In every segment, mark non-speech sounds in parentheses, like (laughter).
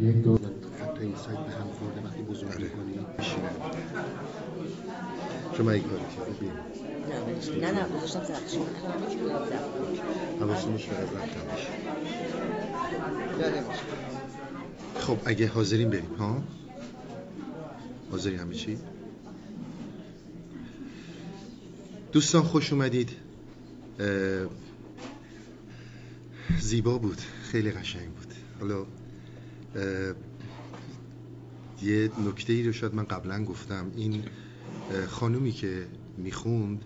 یک دو حتی این سایت به هم خورده وقتی بزرگ می‌کنی بشینن شما ای کاری که نه نه نه گذاشتم زخشی حواستون باشه فقط رفتم خب اگه حاضرین بریم ها؟ حاضری همه چی؟ دوستان خوش اومدید. زیبا بود خیلی قشنگ بود. حالا یه نکته ای رو شاید من قبلا گفتم. این خانومی که می‌خوند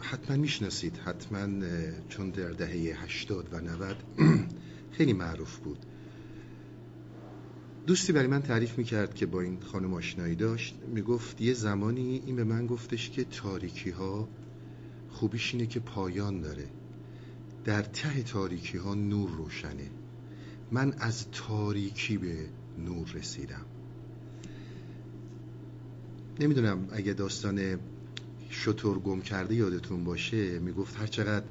حتما می‌شناسید حتما چون در دهه هشتاد و 90 (clears throat) خیلی معروف بود. دوستی برای من تعریف می‌کرد که با این خانم آشنایی داشت. می‌گفت یه زمانی این به من گفتش که تاریکی ها خوبیش اینه که پایان داره. در ته تاریکی ها نور روشنه. من از تاریکی به نور رسیدم. نمی‌دونم اگه داستان شطور گم کرده یادتون باشه می‌گفت هر چقدر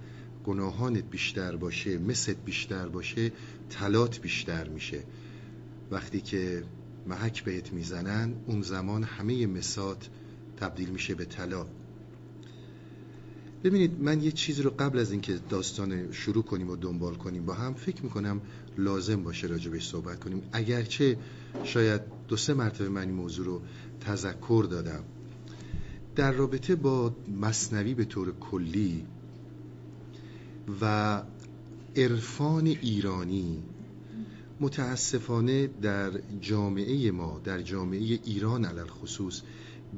گناهانت بیشتر باشه مثت بیشتر باشه تلات بیشتر میشه. وقتی که محک بهت می‌زنن اون زمان همه مسات تبدیل میشه به طلا. ببینید من یه چیزی رو قبل از اینکه داستان شروع کنیم و دنبال کنیم با هم فکر می‌کنم لازم باشه راجبش صحبت کنیم. اگرچه شاید دو سه مرتبه من این موضوع رو تذکر دادم. در رابطه با مصنوی به طور کلی و عرفان ایرانی متاسفانه در جامعه ما در جامعه ایران علل خصوص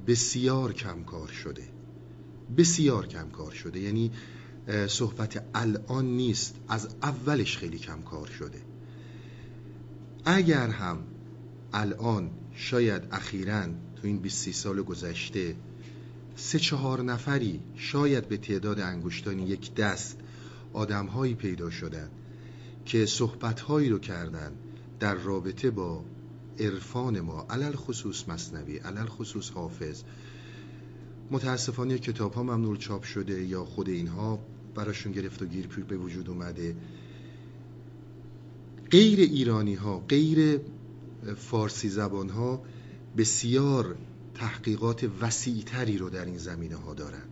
بسیار کمکار شده. بسیار کمکار شده. یعنی صحبت الان نیست. از اولش خیلی کمکار شده. اگر هم الان شاید اخیرا تو این 20 سال گذشته سه چهار نفری شاید به تعداد انگشتانی یک دست آدمهایی پیدا شدن که صحبتهایی رو کردن در رابطه با عرفان ما علل خصوص مصنوی علل خصوص حافظ. متاسفانه کتاب ها ممنوع چاپ شده یا خود اینها براشون گرفت و گیر به وجود اومده. غیر ایرانی ها غیر فارسی زبان ها بسیار تحقیقات وسیعتری رو در این زمینه ها دارن.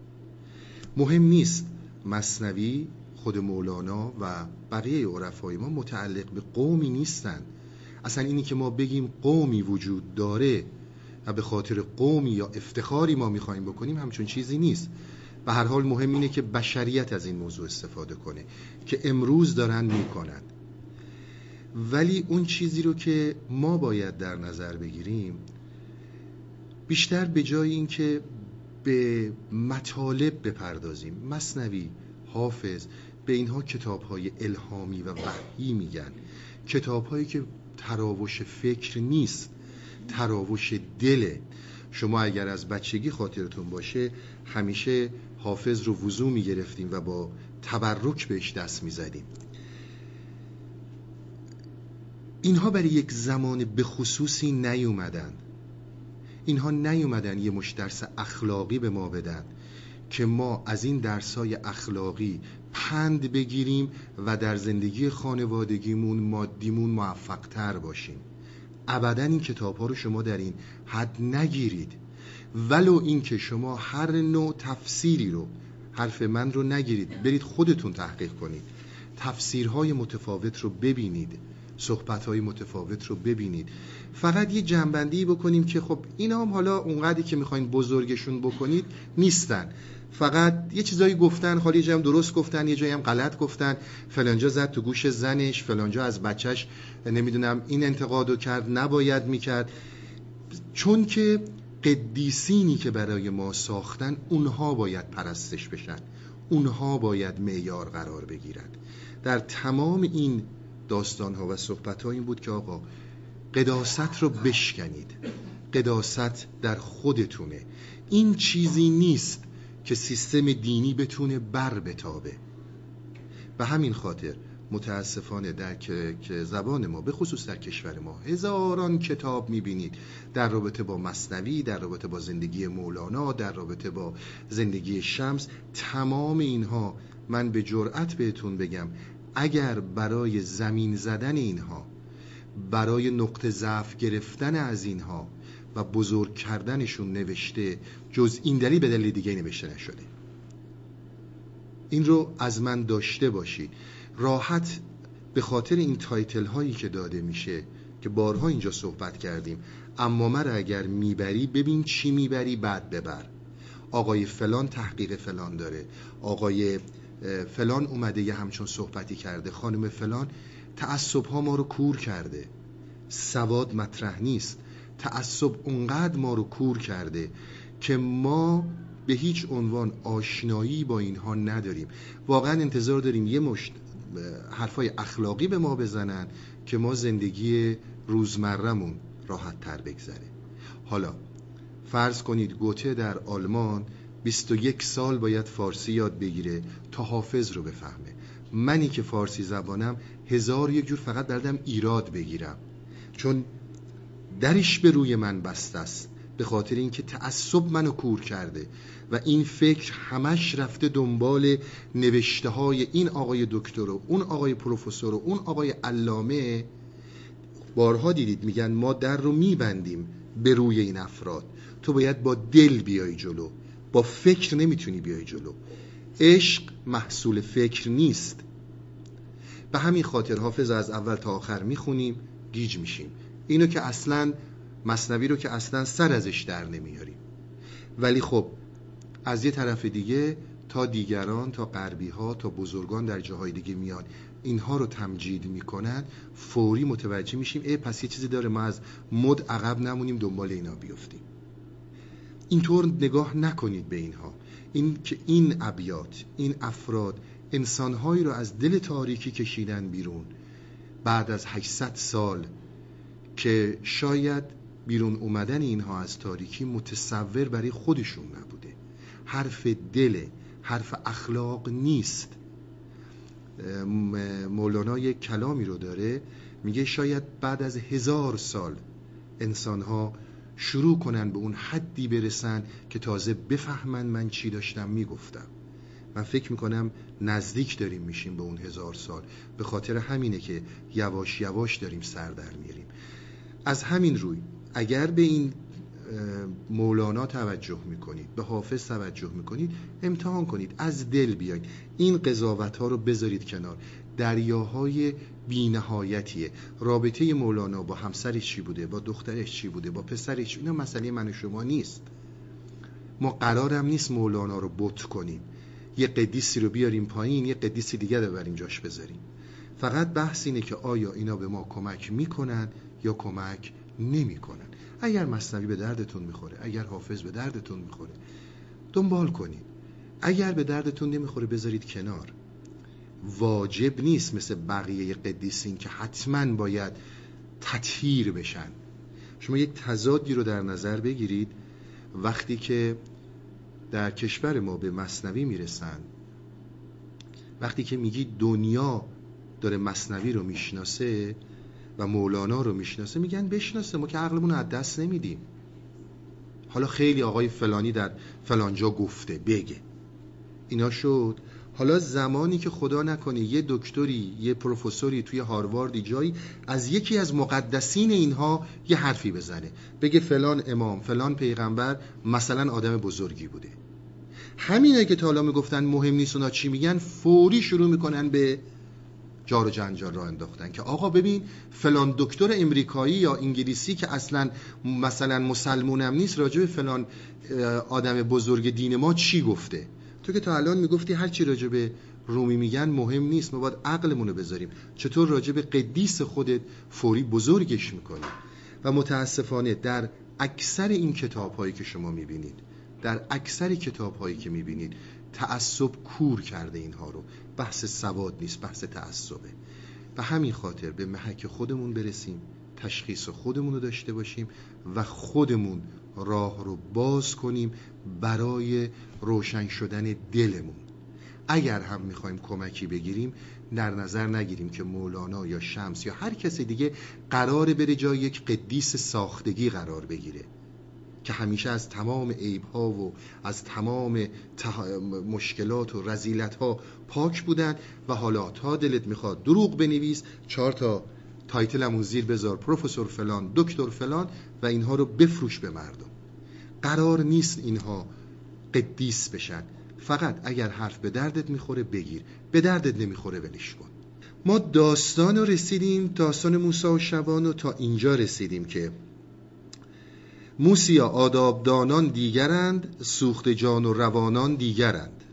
مهم نیست مصنوی خود مولانا و بقیه عرفای ما متعلق به قومی نیستن. اصلا اینی که ما بگیم قومی وجود داره و به خاطر قومی یا افتخاری ما می‌خوایم بکنیم همچون چیزی نیست. و هر حال مهم اینه که بشریت از این موضوع استفاده کنه که امروز دارن می‌کنن. ولی اون چیزی رو که ما باید در نظر بگیریم بیشتر به جای اینکه به مطالب بپردازیم. مصنوی حافظ به اینها کتاب های الهامی و وحی میگن. کتاب هایی که تراوش فکر نیست تراوش دله. شما اگر از بچگی خاطرتون باشه همیشه حافظ رو وضوع می‌گرفتیم و با تبرک بهش دست می‌زدیم. اینها برای یک زمان به خصوصی نیومدن. اینها نیومدن یه مشترس اخلاقی به ما بدن که ما از این درسای اخلاقی پند بگیریم و در زندگی خانوادگیمون مادیمون موفقتر باشیم. ابدا این کتاب ها رو شما در این حد نگیرید. ولو اینکه شما هر نوع تفسیری رو حرف من رو نگیرید. برید خودتون تحقیق کنید. تفسیرهای متفاوت رو ببینید. صحبتهای متفاوت رو ببینید. فقط یه جنبندی بکنیم که خب اینا هم حالا اونقدری که می‌خواین بزرگشون بکنید نیستن. فقط یه چیزایی گفتن حالا یه درست گفتن یه جایی هم غلط گفتن. فلانجا زد تو گوش زنش فلانجا از بچهش نمی‌دونم این انتقادو کرد نباید می‌کرد. چون که قدیسینی که برای ما ساختن اونها باید پرستش بشن. اونها باید معیار قرار بگیرن. در تمام این داستان ها و صحبت ها این بود که آقا قداست رو بشکنید. قداست در خودتونه. این چیزی نیست که سیستم دینی بتونه بر بتابه. به همین خاطر متاسفانه در که زبان ما به خصوص در کشور ما هزاران کتاب می‌بینید. در رابطه با مصنوی در رابطه با زندگی مولانا در رابطه با زندگی شمس تمام اینها. من به جرأت بهتون بگم اگر برای زمین زدن اینها برای نقطه ضعف گرفتن از اینها و بزرگ کردنشون نوشته جز این دلیل به دلیل دیگه نوشته نشده. این رو از من داشته باشید راحت به خاطر این تایتل هایی که داده میشه که بارها اینجا صحبت کردیم. اما من اگر می‌بری ببین چی می‌بری بعد ببر. آقای فلان تحقیق فلان داره. آقای فلان اومده یه همچون صحبتی کرده. خانم فلان تعصب ها ما رو کور کرده. سواد مطرح نیست. تعصب اونقدر ما رو کور کرده که ما به هیچ عنوان آشنایی با اینها نداریم. واقعا انتظار داریم یه مشت حرفای اخلاقی به ما بزنن که ما زندگی روزمرمون راحت تر بگذره. حالا فرض کنید گوته در آلمان 21 سال باید فارسی یاد بگیره تا حافظ رو بفهمه. منی که فارسی زبانم هزار یک جور فقط بردم ایراد بگیرم. چون درش به روی من بسته است به خاطر اینکه تعصب منو کور کرده و این فکر همش رفته دنبال نوشته های این آقای دکتر و اون آقای پروفسور و اون آقای علامه. بارها دیدید میگن ما در رو میبندیم به روی این افراد. تو باید با دل بیای جلو. با فکر نمی‌تونی بیای جلو. عشق محصول فکر نیست. به همین خاطر حافظ از اول تا آخر می‌خونیم گیج میشیم. اینو که اصلا مصنوی رو که اصلا سر ازش در نمیاریم. ولی خب از یه طرف دیگه تا دیگران تا غربی ها تا بزرگان در جاهای دیگه میان. اینها رو تمجید می‌کنن فوری متوجه میشیم ای پس یه چیزی داره ما از مد عقب نمونیم دنبال اینا بیفتیم. اینطور نگاه نکنید به اینها. این که این ابیات این افراد انسانهایی رو از دل تاریکی کشیدن بیرون. بعد از 800 سال که شاید بیرون اومدن اینها از تاریکی متصور برای خودشون نبوده. حرف دل حرف اخلاق نیست. مولانا یک کلامی رو داره. میگه شاید بعد از هزار سال انسانها شروع کنن به اون حدی برسن که تازه بفهمن من چی داشتم می‌گفتم. من فکر می‌کنم نزدیک داریم میشیم به اون هزار سال. به خاطر همینه که یواش یواش داریم سر در میاریم. از همین روی اگر به این مولانا توجه می‌کنید به حافظ توجه می‌کنید امتحان کنید از دل بیاید. این قضاوت ها رو بذارید کنار. دریاهای بینهایتیه. رابطه مولانا با همسرش چی بوده؟ با دخترش چی بوده؟ با پسرش؟ اینا مسئله من و شما نیست. ما قرارم نیست مولانا رو بت کنیم. یه قدیسی رو بیاریم پایین یه قدیسی دیگه رو بریم جاش بذاریم. فقط بحث اینه که آیا اینا به ما کمک می‌کنن یا کمک نمی‌کنن. اگر مصنوی به دردتون می‌خوره اگر حافظ به دردتون می‌خوره دنبال کنید. اگر به دردتون نمی‌خوره بذارید کنار. واجب نیست مثل بقیه قدیسین که حتما باید تطهیر بشن. شما یک تضادی رو در نظر بگیرید. وقتی که در کشور ما به مصنوی می‌رسن وقتی که میگی دنیا داره مصنوی رو می‌شناسه و مولانا رو می‌شناسه میگن بشناسه. ما که عقلمون از دست نمیدیم. حالا خیلی آقای فلانی در فلانجا گفته بگه. اینا شد. حالا زمانی که خدا نکنه یه دکتری یه پروفسوری توی هارواردی جایی از یکی از مقدسین اینها یه حرفی بزنه. بگه فلان امام فلان پیغمبر مثلا آدم بزرگی بوده. همینه که تا حالا می‌گفتن مهم نیست اونا چی میگن فوری شروع می‌کنن به جار و جنجال را انداختن که آقا ببین فلان دکتر امریکایی یا انگلیسی که اصلا مثلا مسلمونم نیست راجع به فلان آدم بزرگ دین ما چی گفته؟ تو که تا الان می‌گفتی هر چی راجع به رومی میگن مهم نیست ما باید عقلمون رو بذاریم. چطور راجع به قدیس خودت فوری بزرگش می‌کنی؟ و متاسفانه در اکثر این کتاب هایی که شما می‌بینید در اکثر کتاب هایی که می‌بینید تعصب کور کرده اینها رو. بحث سواد نیست بحث تعصبه. و همین خاطر به محک خودمون برسیم تشخیص خودمون رو داشته باشیم و خودمون راه رو باز کنیم برای روشن شدن دلمون. اگر هم می‌خوایم کمکی بگیریم در نظر نگیریم که مولانا یا شمس یا هر کسی دیگه قرار بره جای یک قدیس ساختگی قرار بگیره که همیشه از تمام عیب ها و از تمام مشکلات و رذیلت ها پاک بودن و حالا تا دلت می‌خواد دروغ بنویس چهار تا title زیر بذار پروفسور فلان دکتر فلان و اینها رو بفروش به مردم. قرار نیست اینها قدیس بشن. فقط اگر حرف به دردت می‌خوره بگیر. به دردت نمی‌خوره ولش کن. ما داستان رو رسیدیم داستان موسی و شبان و تا اینجا رسیدیم که موسیا آدابدانان دیگرند سوخت جان و روانان دیگرند.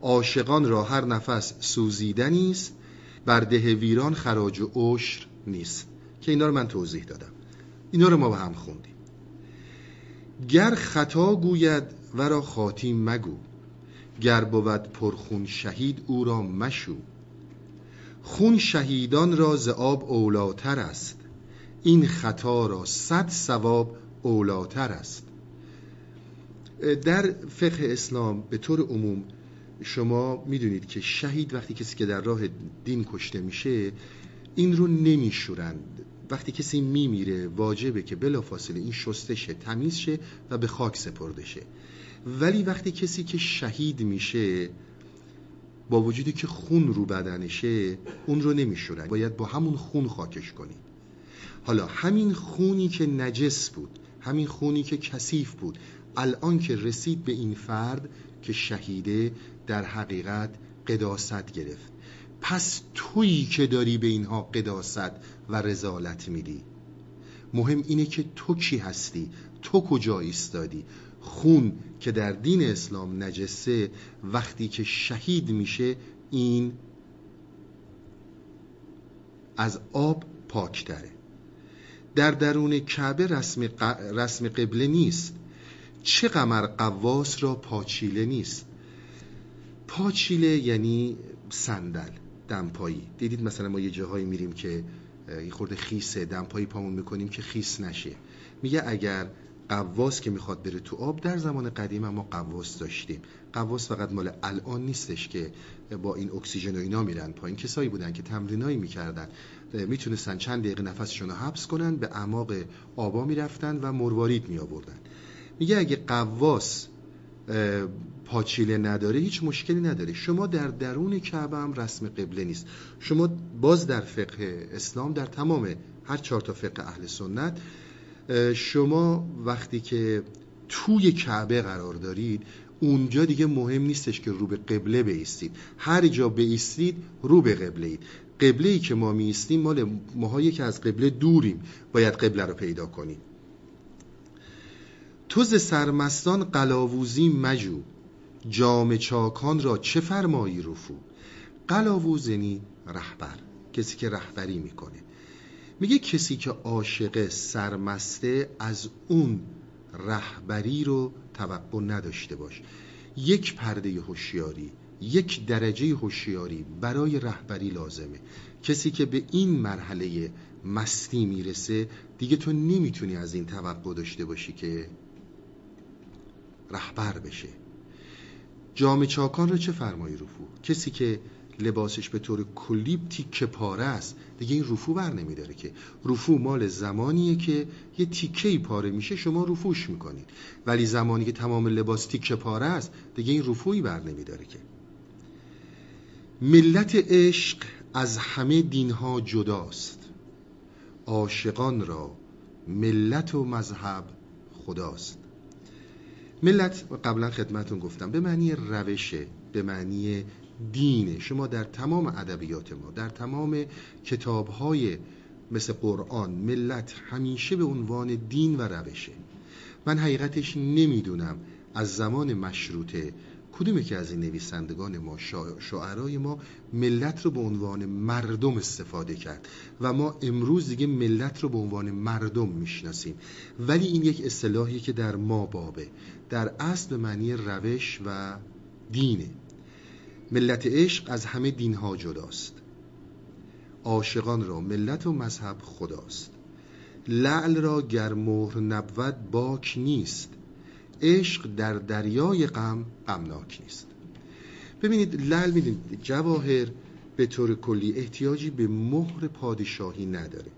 عاشقان را هر نفس سوزیدنی است بر ده ویران خراج و عشر نیست. که اینا رو من توضیح دادم. اینا رو ما با هم خوندیم. گر خطا گوید ورا خاتیم مگو گر بود پرخون شهید او را مشو. خون شهیدان را ز آب اولاتر است این خطا را صد ثواب اولاتر است. در فقه اسلام به طور عموم شما می‌دونید که شهید وقتی کسی که در راه دین کشته میشه این رو نمیشورند. وقتی کسی میمیره واجبه که بلافاصله این شسته شه تمیز شه و به خاک سپرده شه. ولی وقتی کسی که شهید میشه با وجودی که خون رو بدنشه اون رو نمیشورن. باید با همون خون خاکش کنی. حالا همین خونی که نجس بود همین خونی که کثیف بود الان که رسید به این فرد که شهیده در حقیقت قداست گرفت. پس تویی که داری به اینها قداست و رزالت میدی. مهم اینه که تو کی هستی؟ تو کجا ایستادی؟ خون که در دین اسلام نجسه وقتی که شهید میشه این از آب پاکتره در درون کعبه رسم, رسم قبله نیست. چه قمر قواس را پاچیله نیست. پاچیله یعنی صندل. دمپایی. دیدید مثلا ما یه جاهایی میریم که این خورده خیسه دمپایی پامون می‌کنیم که خیس نشه. میگه اگر قواس که می‌خواد بره تو آب در زمان قدیم ما قواس داشتیم. قواس فقط مال الان نیستش که با این اکسیژن و اینا میرن پایین. کسایی بودن که تمرینایی می‌کردن. می‌تونستن چند دقیقه نفسشون رو حبس کنن به اعماق آبا می‌رفتن و مروارید می آوردن میگه اگه قواس پاچیله نداره هیچ مشکلی نداره. شما در درون کعبه هم رسم قبله نیست. شما باز در فقه اسلام در تمام هر چهار تا فقه اهل سنت شما وقتی که توی کعبه قرار دارید اونجا دیگه مهم نیستش که رو به قبله بیستید. هر جا بیستید رو به قبله اید. قبله ای که ما میستیم مال ماهایی که از قبله دوریم. باید قبله رو پیدا کنیم. تو ز سرمستان قلاووزی مجو. جام چاکان را چه فرمایی رفو؟ قلاووز یعنی رهبر کسی که رهبری می‌کنه. میگه کسی که عاشق سرمسته از اون رهبری رو توقع نداشته باش. یک پرده هوشیاری یک درجه هوشیاری برای رهبری لازمه. کسی که به این مرحله مستی می‌رسه دیگه تو نمی‌تونی از این توقع داشته باشی که رهبر بشه. جام چاکان رو چه فرمایی رفو؟ کسی که لباسش به طور کلی تیکه پاره است دیگه این رفو بر نمیداره که. رفو مال زمانیه که یه تیکه ای پاره میشه شما رفوش می‌کنید. ولی زمانی که تمام لباس تیکه پاره است دیگه این رفوی بر نمیداره که. ملت عشق از همه دینها جداست. عاشقان را ملت و مذهب خداست. ملت قبلا خدمتون گفتم به معنی روشه به معنی دینه شما در تمام ادبیات ما در تمام کتابهای مثل قرآن ملت همیشه به عنوان دین و روشه. من حقیقتش نمی‌دونم از زمان مشروطه کدومه که از این نویسندگان ما شاعرای ما ملت رو به عنوان مردم استفاده کرد و ما امروز دیگه ملت رو به عنوان مردم می‌شناسیم. ولی این یک اصطلاحی که در ما بابه. در اصل معنی روش و دینه. ملت عشق از همه دینها جداست. عاشقان را ملت و مذهب خداست. لعل را گر مهر نبود باک نیست. عشق در دریای غم غمناک نیست. ببینید لعل می‌دونید جواهر به طور کلی احتیاجی به مهر پادشاهی نداره.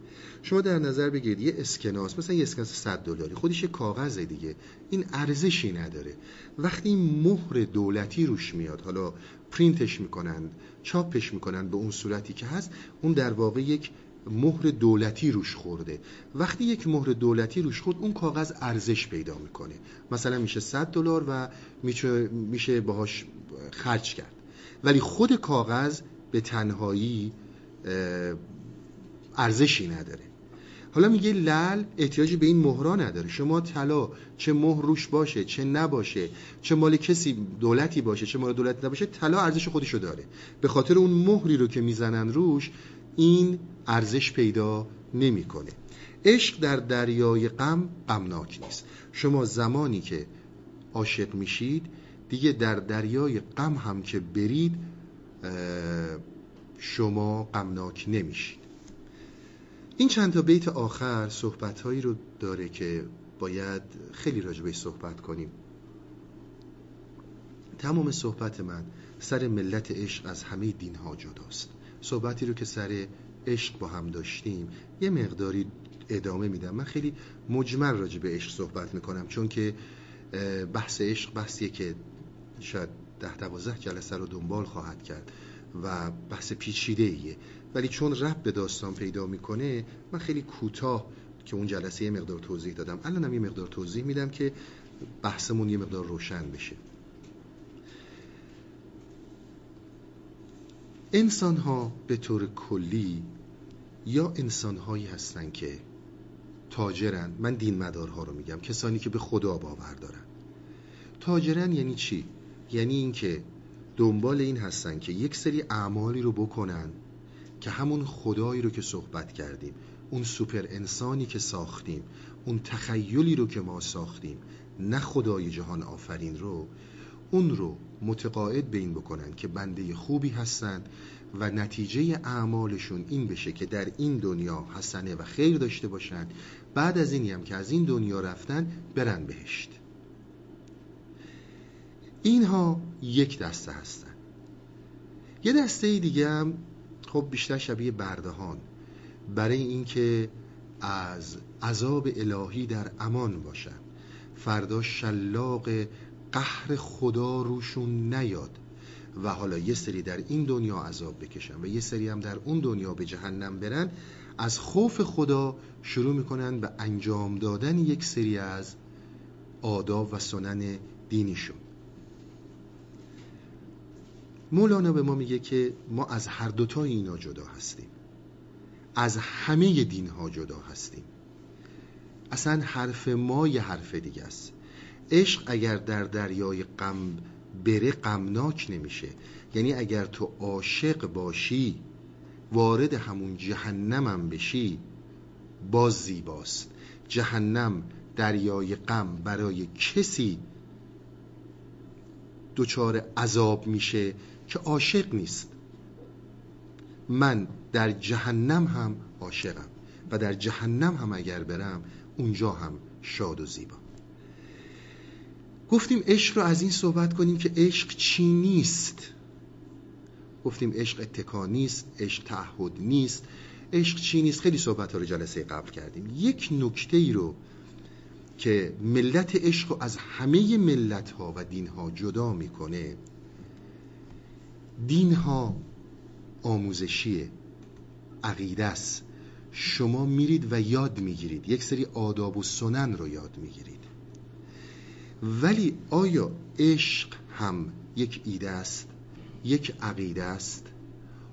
شما در نظر بگیرید یه اسکناس مثلا یه اسکناس 100 دلاری خودش یه کاغذ دیگه این ارزشی نداره. وقتی مهر دولتی روش میاد حالا پرینتش می‌کنن چاپش می‌کنن به اون صورتی که هست اون در واقع یک مهر دولتی روش خورده. وقتی یک مهر دولتی روش خورد اون کاغذ ارزش پیدا می‌کنه. مثلا میشه 100 دلار و میشه باهاش خرج کرد. ولی خود کاغذ به تنهایی ارزشی نداره. حالا میگه لل احتیاجی به این مهرا نداره. شما طلا چه مهر روش باشه چه نباشه چه مال کسی دولتی باشه چه مال دولتی نباشه طلا ارزش خودشو داره. به خاطر اون مهری رو که می‌زنن روش این ارزش پیدا نمی‌کنه. عشق در دریای غم غمناک نیست. شما زمانی که عاشق میشید دیگه در دریای غم هم که برید شما غمناک نمیشید. این چند تا بیت آخر صحبت هایی رو داره که باید خیلی راجبه صحبت کنیم. تمام صحبت من سر ملت عشق از همه دین ها جداست. صحبتی رو که سر عشق با هم داشتیم یه مقداری ادامه میدم. من خیلی مجمل راجع به عشق صحبت می‌کنم چون که بحث عشق بحثیه که شاید ده دوازده جلسه رو دنبال خواهد کرد و بحث پیچیده ایه ولی چون رب به داستان پیدا می‌کنه من خیلی کوتاه که اون جلسه یه مقدار توضیح دادم. الانم یه مقدار توضیح میدم که بحثمون یه مقدار روشن بشه. انسان ها به طور کلی یا انسان هایی هستن که تاجرن من دین مدارها رو میگم کسانی که به خدا باور دارن تاجرن یعنی چی؟ یعنی اینکه دنبال این هستن که یک سری اعمالی رو بکنن که همون خدایی رو که صحبت کردیم اون سوپر انسانی که ساختیم اون تخیلی رو که ما ساختیم نه خدای جهان آفرین رو اون رو متقاعد به این بکنن که بنده خوبی هستن و نتیجه اعمالشون این بشه که در این دنیا حسنه و خیر داشته باشن. بعد از اینی هم که از این دنیا رفتن برن بهشت. اینها یک دسته هستن. یه دسته دیگه هم خب بیشتر شبیه بردهان. برای اینکه از عذاب الهی در امان باشن. فردا شلاق قهر خدا روشون نیاد. و حالا یه سری در این دنیا عذاب بکشن و یه سری هم در اون دنیا به جهنم برن از خوف خدا شروع می‌کنن به انجام دادن یک سری از آداب و سنن دینیشون. مولانا به ما میگه که ما از هر دوتا اینا جدا هستیم. از همه دین ها جدا هستیم. اصلا حرف ما یه حرف دیگه است. عشق اگر در دریای غم بره غمناک نمیشه. یعنی اگر تو عاشق باشی وارد همون جهنمم بشی باز زیباست. جهنم دریای غم برای کسی دچار عذاب میشه که عاشق نیست. من در جهنم هم عاشقم و در جهنم هم اگر برم اونجا هم شاد و زیبا. گفتیم عشق رو از این صحبت کنیم که عشق چی نیست. گفتیم عشق اتکا نیست عشق تعهد نیست. عشق چی نیست؟ خیلی صحبت ها رو جلسه قبل کردیم. یک نکته ای رو که ملت عشق رو از همه ملت ها و دین ها جدا می‌کنه دین ها آموزشیه عقیده است. شما میرید و یاد می‌گیرید. یک سری آداب و سنن رو یاد می‌گیرید. ولی آیا عشق هم یک ایده است؟ یک عقیده است؟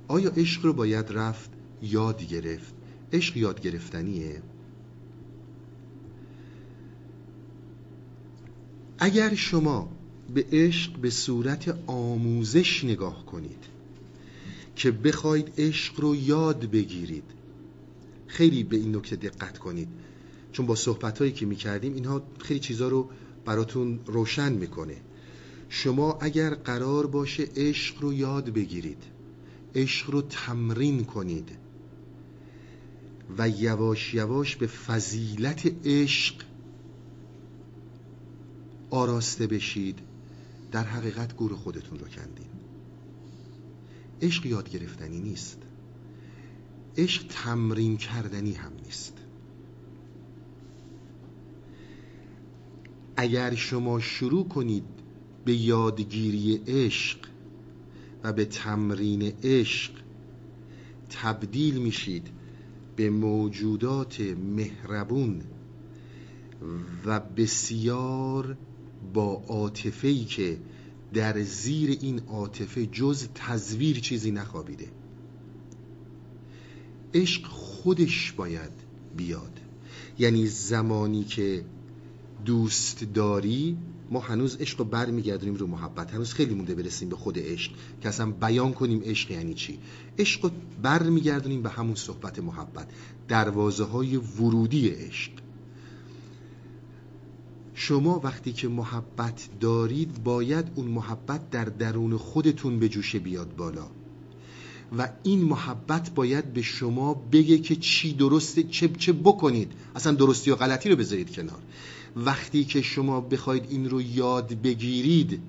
آیا عشق رو باید رفت یاد گرفت؟ عشق یاد گرفتنیه. اگر شما به عشق به صورت آموزش نگاه کنید که بخواید عشق رو یاد بگیرید خیلی به این نکته دقت کنید. چون با صحبت هایی که می کردیم اینها خیلی چیزها رو براتون روشن می‌کنه. شما اگر قرار باشه عشق رو یاد بگیرید عشق رو تمرین کنید و یواش یواش به فضیلت عشق آراسته بشید در حقیقت گور خودتون رو کندین. عشق یاد گرفتنی نیست. عشق تمرین کردنی هم نیست. اگر شما شروع کنید به یادگیری عشق و به تمرین عشق تبدیل میشید به موجودات مهربون و بسیار با عاطفه‌ای که در زیر این عاطفه جز تزویر چیزی نخوابیده. عشق خودش باید بیاد. یعنی زمانی که دوست داری ما هنوز عشق رو برمیگردونیم رو محبت. هنوز خیلی مونده برسیم به خود عشق. که اصلا بیان کنیم عشق یعنی چی؟ عشق رو برمیگردونیم به همون صحبت محبت. دروازه های ورودی عشق. شما وقتی که محبت دارید باید اون محبت در درون خودتون به جوشه بیاد بالا. و این محبت باید به شما بگه که چی درسته چه, چه بکنید. اصلا درستی و غلطی رو بذارید کنار. وقتی که شما بخواید این رو یاد بگیرید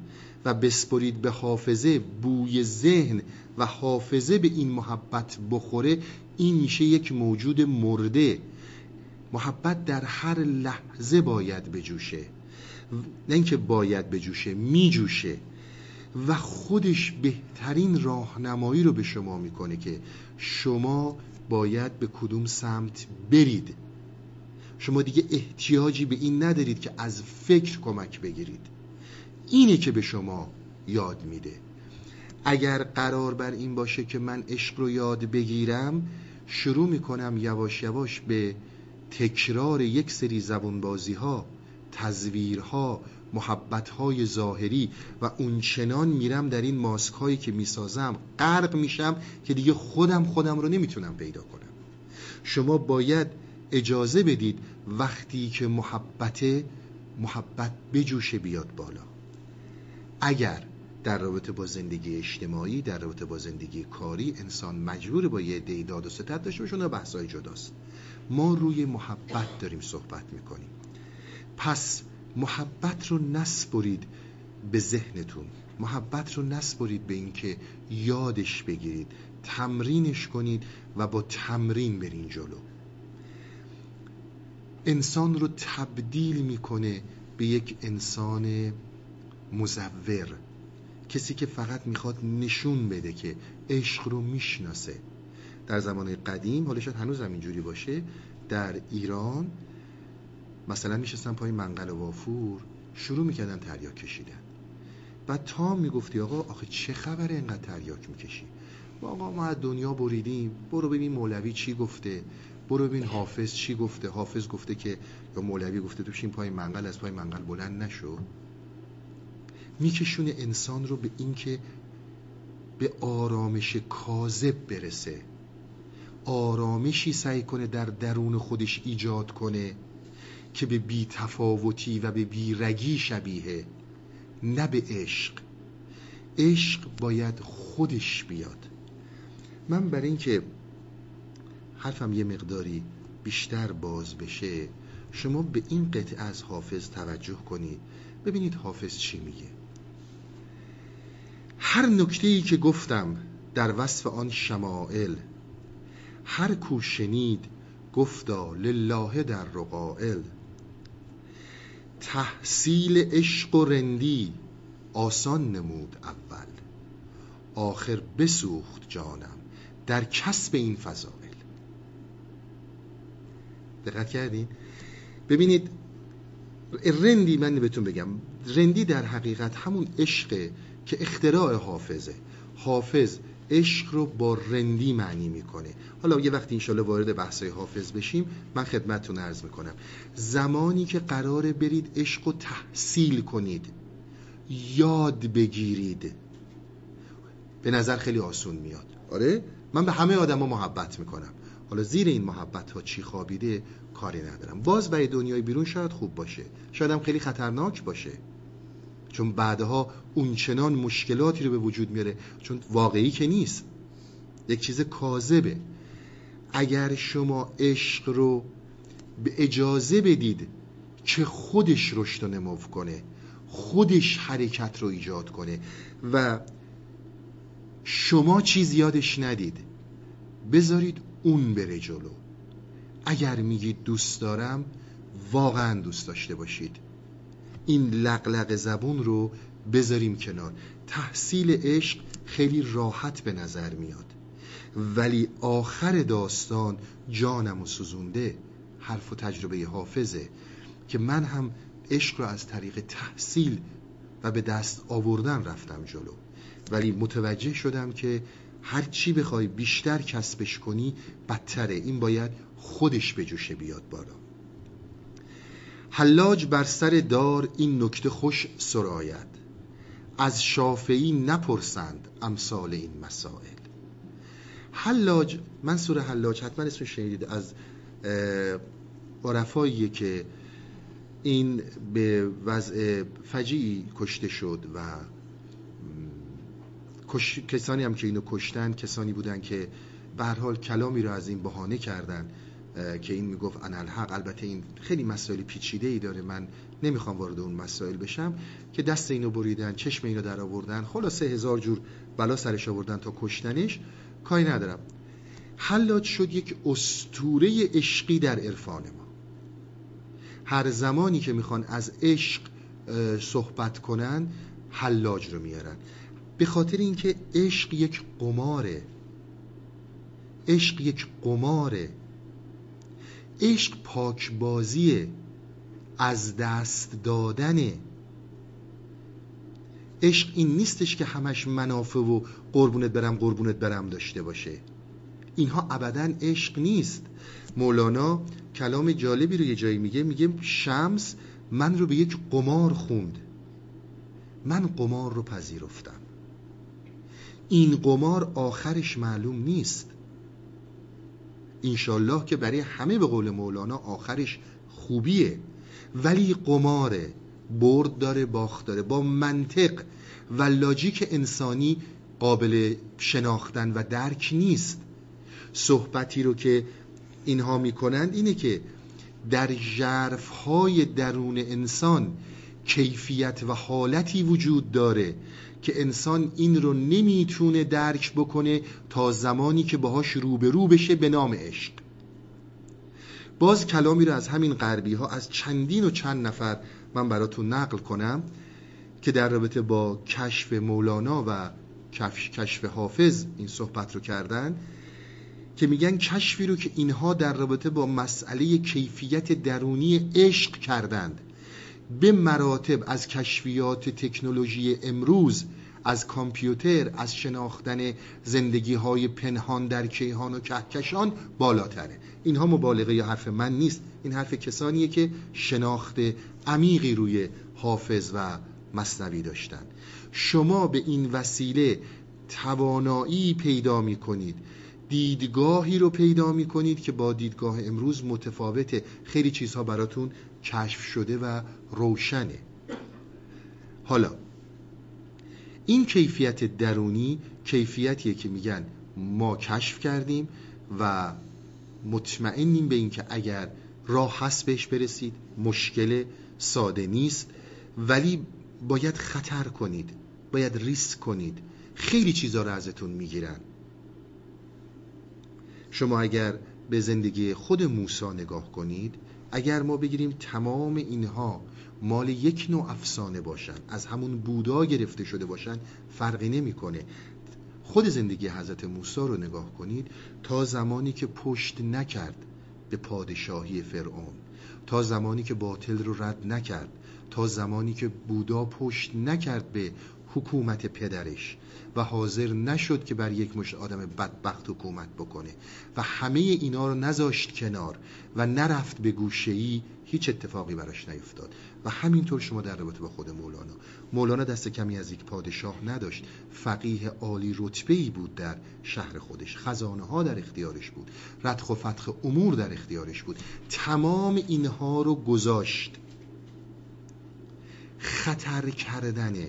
و بسپرید به حافظه بوی ذهن و حافظه به این محبت بخوره این میشه یک موجود مرده. محبت در هر لحظه باید بجوشه. نه اینکه باید بجوشه میجوشه. و خودش بهترین راهنمایی رو به شما می‌کنه که شما باید به کدوم سمت برید. شما دیگه احتیاجی به این ندارید که از فکر کمک بگیرید. اینه که به شما یاد میده. اگر قرار بر این باشه که من عشق رو یاد بگیرم شروع می‌کنم یواش یواش به تکرار یک سری زبونبازی ها تزویرها محبت های ظاهری و اون چنان میرم در این ماسک هایی که می‌سازم. غرق میشم که دیگه خودم خودم رو نمی‌تونم پیدا کنم. شما باید اجازه بدید وقتی که محبت محبت بجوشه بیاد بالا. اگر در رابطه با زندگی اجتماعی در رابطه با زندگی کاری انسان مجبور با یه دیداد و ستت داشته باشه اون بحثای جداست. ما روی محبت داریم صحبت می‌کنیم. پس محبت رو نسپرید به ذهنتون. محبت رو نسپرید به اینکه یادش بگیرید تمرینش کنید و با تمرین برین جلو. انسان رو تبدیل می‌کنه به یک انسان مزور. کسی که فقط می‌خواد نشون بده که عشق رو می‌شناسه. در زمان قدیم حالا شاید هنوز هم اینجوری باشه در ایران مثلا میشستن پای منقل وافور شروع می‌کردن تریاک کشیدن. و تا می‌گفتی آقا آخه چه خبره اینقدر تریاک می‌کشی؟ آقا ما از دنیا بریدیم برو ببین مولوی چی گفته. برو ببین حافظ چی گفته. حافظ گفته که یا مولوی گفته تو بشین پای منقل از پای منقل بلند نشو. میکشونه انسان رو به اینکه به آرامش کاذب برسه. آرامشی سعی کنه در درون خودش ایجاد کنه که به بی تفاوتی و به بی رگی شبیه نه به عشق. عشق باید خودش بیاد. من برای اینکه حرفم یه مقداری بیشتر باز بشه. شما به این قطعه از حافظ توجه کنید ببینید حافظ چی میگه. هر نکته ای که گفتم در وصف آن شمائل هر کو شنید گفتا لله در رقائل. تحصیل عشق و رندی آسان نمود اول. آخر بسوخت جانم. در کسب این فضائل. دقت کردین؟ ببینید رندی من بهتون بگم. رندی در حقیقت همون عشقه که اختراع حافظه. حافظ عشق رو با رندی معنی می‌کنه. حالا یه وقتی انشالله وارد بحثای حافظ بشیم من خدمتتون عرض می‌کنم. زمانی که قراره برید عشق رو تحصیل کنید یاد بگیرید. به نظر خیلی آسون میاد. آره؟ من به همه آدما محبت می‌کنم. حالا زیر این محبت ها چی خوابیده کاری ندارم. باز برای دنیای بیرون شاید خوب باشه. شاید هم خیلی خطرناک باشه. چون بعدها اونچنان مشکلاتی رو به وجود میاره. چون واقعی که نیست. یک چیز کاذبه. اگر شما عشق رو به اجازه بدید که خودش رشد و نمو کنه خودش حرکت رو ایجاد کنه و شما چیز یادش ندید بذارید اون بره جلو. اگر میگید دوست دارم واقعا دوست داشته باشید. این لقلق زبون رو بذاریم کنار. تحصیل عشق خیلی راحت به نظر میاد. ولی آخر داستان جانم و سوزونده. حرف و تجربه حافظه. که من هم عشق رو از طریق تحصیل و به دست آوردن رفتم جلو. ولی متوجه شدم که هر چی بخوای بیشتر کسبش کنی بدتره. این باید خودش به جوشه بیاد بالا. حلاج بر سر دار این نکته خوش سراید از شافعی نپرسند امثال این مسائل. حلاج منصور حلاج حتما اسم شنیدید از عرفاییه که این به وضع فجیعی کشته شد و کسانی هم که اینو کشتن کسانی بودن که به حال کلامی رو از این بهانه کردن که این می‌گفت ان الحق. البته این خیلی مسائل پیچیده ای داره من نمی‌خوام وارد اون مسائل بشم که دست اینو بریدن چشم اینو در آوردن خلاصه هزار جور بلا سرش آوردن تا کشتنش کاری ندارم. حلاج شد یک استوره عشقی در عرفان ما. هر زمانی که می‌خوان از عشق صحبت کنن حلاج رو میارن. به خاطر اینکه عشق یک قماره. عشق یک قماره. عشق پاکبازیه. از دست دادنه. عشق این نیستش که همش منافع و قربونت برم قربونت برم داشته باشه. اینها ابدا عشق نیست. مولانا کلام جالبی رو یه جایی میگه میگه شمس من رو به یک قمار خوند. من قمار رو پذیرفتم. این قمار آخرش معلوم نیست. انشالله که برای همه به قول مولانا آخرش خوبیه ولی قماره برد داره باخت داره با منطق و لاجیک انسانی قابل شناختن و درک نیست. صحبتی رو که اینها می‌کنند اینه که در های درون انسان کیفیت و حالتی وجود داره که انسان این رو نمی‌تونه درک بکنه تا زمانی که باهاش روبرو بشه به نام عشق. باز کلامی رو از همین غربی ها از چندین و چند نفر من براتون نقل کنم که در رابطه با کشف مولانا و کشف حافظ این صحبت رو کردن که میگن کشفی رو که اینها در رابطه با مسئله کیفیت درونی عشق کردند. به مراتب از کشفیات تکنولوژی امروز از کامپیوتر از شناختن زندگی های پنهان در کیهان و کهکشان بالاتره. اینها مبالغه یا حرف من نیست. این حرف کسانیه که شناخت عمیقی روی حافظ و مصنوی داشتن. شما به این وسیله توانایی پیدا می کنید دیدگاهی رو پیدا می کنید که با دیدگاه امروز متفاوته. خیلی چیزها براتون کشف شده و روشنه. حالا این کیفیت درونی کیفیتیه که میگن ما کشف کردیم و مطمئنیم به اینکه اگر راه هست بهش برسید مشکل ساده نیست ولی باید خطر کنید باید ریسک کنید. خیلی چیزها رو ازتون می‌گیرن. شما اگر به زندگی خود موسی نگاه کنید اگر ما بگیریم تمام اینها مال یک نوع افسانه باشن از همون بودا گرفته شده باشن فرقی نمی‌کنه. خود زندگی حضرت موسی رو نگاه کنید تا زمانی که پشت نکرد به پادشاهی فرعون تا زمانی که باطل رو رد نکرد تا زمانی که بودا پشت نکرد به حکومت پدرش و حاضر نشد که بر یک مشت آدم بدبخت حکومت بکنه و همه اینا رو نذاشت کنار و نرفت به گوشهی هیچ اتفاقی براش نیفتاد. و همینطور شما در رابطه با خود مولانا. مولانا دست کمی از یک پادشاه نداشت. فقیه عالی رتبه ای بود در شهر خودش. خزانه ها در اختیارش بود. ردخ و فتخ امور در اختیارش بود. تمام اینها رو گذاشت. خطر کردنه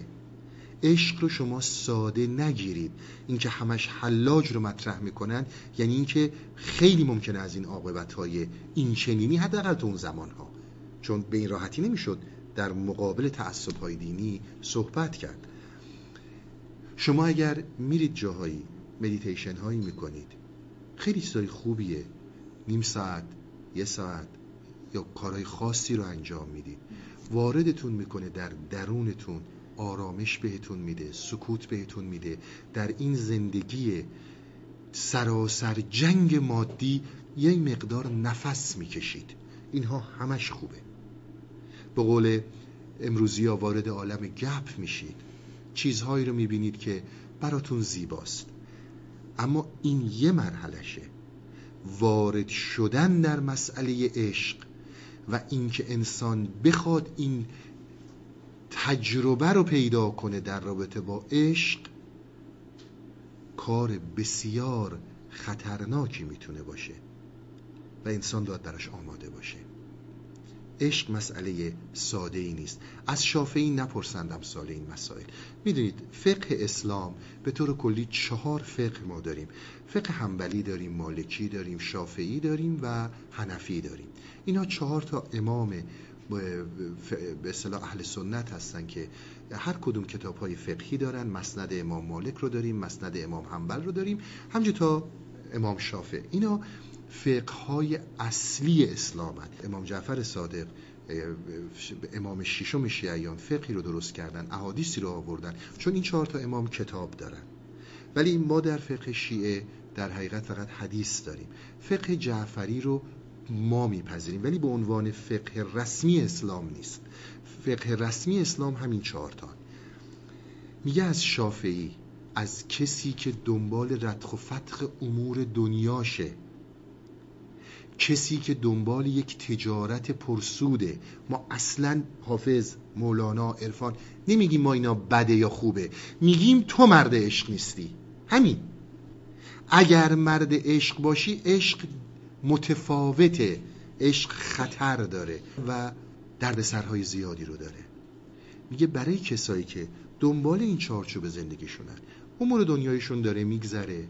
عشق رو شما ساده نگیرید. اینکه همش حلاج رو مطرح می‌کنن یعنی اینکه خیلی ممکنه از این عاقبت های این چنینی حداقل تو اون زمان ها چون به این راحتی نمی‌شد در مقابل تعصب های دینی صحبت کرد. شما اگر میرید جاهایی مدیتیشن هایی می‌کنید خیلی چیزای خوبیه. نیم ساعت یه ساعت یا کارهای خاصی رو انجام می‌دید. واردتون می‌کنه در درونتون آرامش بهتون میده سکوت بهتون میده. در این زندگی سراسر جنگ مادی یه مقدار نفس می‌کشید. اینها همش خوبه. به قول امروزی ها وارد عالم گپ میشید. چیزهایی رو می‌بینید که براتون زیباست. اما این یه مرحلشه. وارد شدن در مسئله عشق و اینکه انسان بخواد این تجربه رو پیدا کنه در رابطه با عشق کار بسیار خطرناکی می‌تونه باشه و انسان باید براش آماده باشه. عشق مسئله ساده ای نیست. از شافعی نپرسندم سال این مسائل. می‌دونید فقه اسلام به طور کلی چهار فقه ما داریم. فقه همبلی داریم مالکی داریم شافعی داریم و حنفی داریم. اینا چهار تا امام به اصطلاح اهل سنت هستن که هر کدوم کتاب های فقهی دارن مسند امام مالک رو داریم مسند امام حنبل رو داریم همجور تا امام شافع اینا فقه های اصلی اسلام. امام جعفر صادق امام ششم شیعیان فقهی رو درست کردن احادیثی رو آوردن چون این چهار تا امام کتاب دارن. ولی ما در فقه شیعه در حقیقت فقط حدیث داریم. فقه جعفری رو ما میپذیریم ولی به عنوان فقه رسمی اسلام نیست. فقه رسمی اسلام همین چهارتان. میگه از شافعی از کسی که دنبال ردخ و فتخ امور دنیاشه. کسی که دنبال یک تجارت پرسوده. ما اصلا حافظ مولانا عرفان نمیگیم ما اینا بده یا خوبه. میگیم تو مرد عشق نیستی. همین. اگر مرد عشق باشی عشق متفاوته عشق خطر داره و دردسرهای زیادی رو داره. میگه برای کسایی که دنبال این چارچوب زندگیشونن امور دنیایشون داره میگذره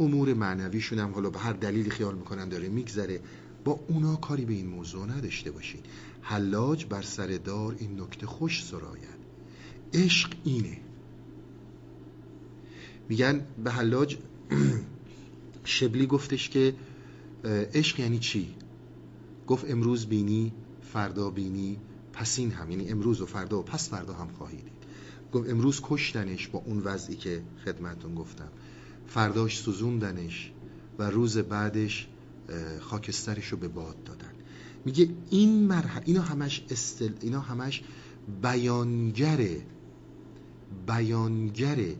امور معنویشون هم حالا به هر دلیلی خیال می‌کنن داره میگذره. با اونا کاری به این موضوع نداشته باشین حلاج بر سر دار این نکته خوش سراید. عشق اینه. میگن به حلاج (clears throat) شبلی گفتش که عشق یعنی چی؟ گفت امروز بینی فردا بینی پس این هم یعنی امروز و فردا و پس فردا هم خواهید دید. گفت امروز کشتنش با اون وضعی که خدمتون گفتم. فرداش سوزوندنش و روز بعدش خاکسترش رو به باد دادن. میگه این مرحله اینا همش استل اینا همش بیانگره بیانگره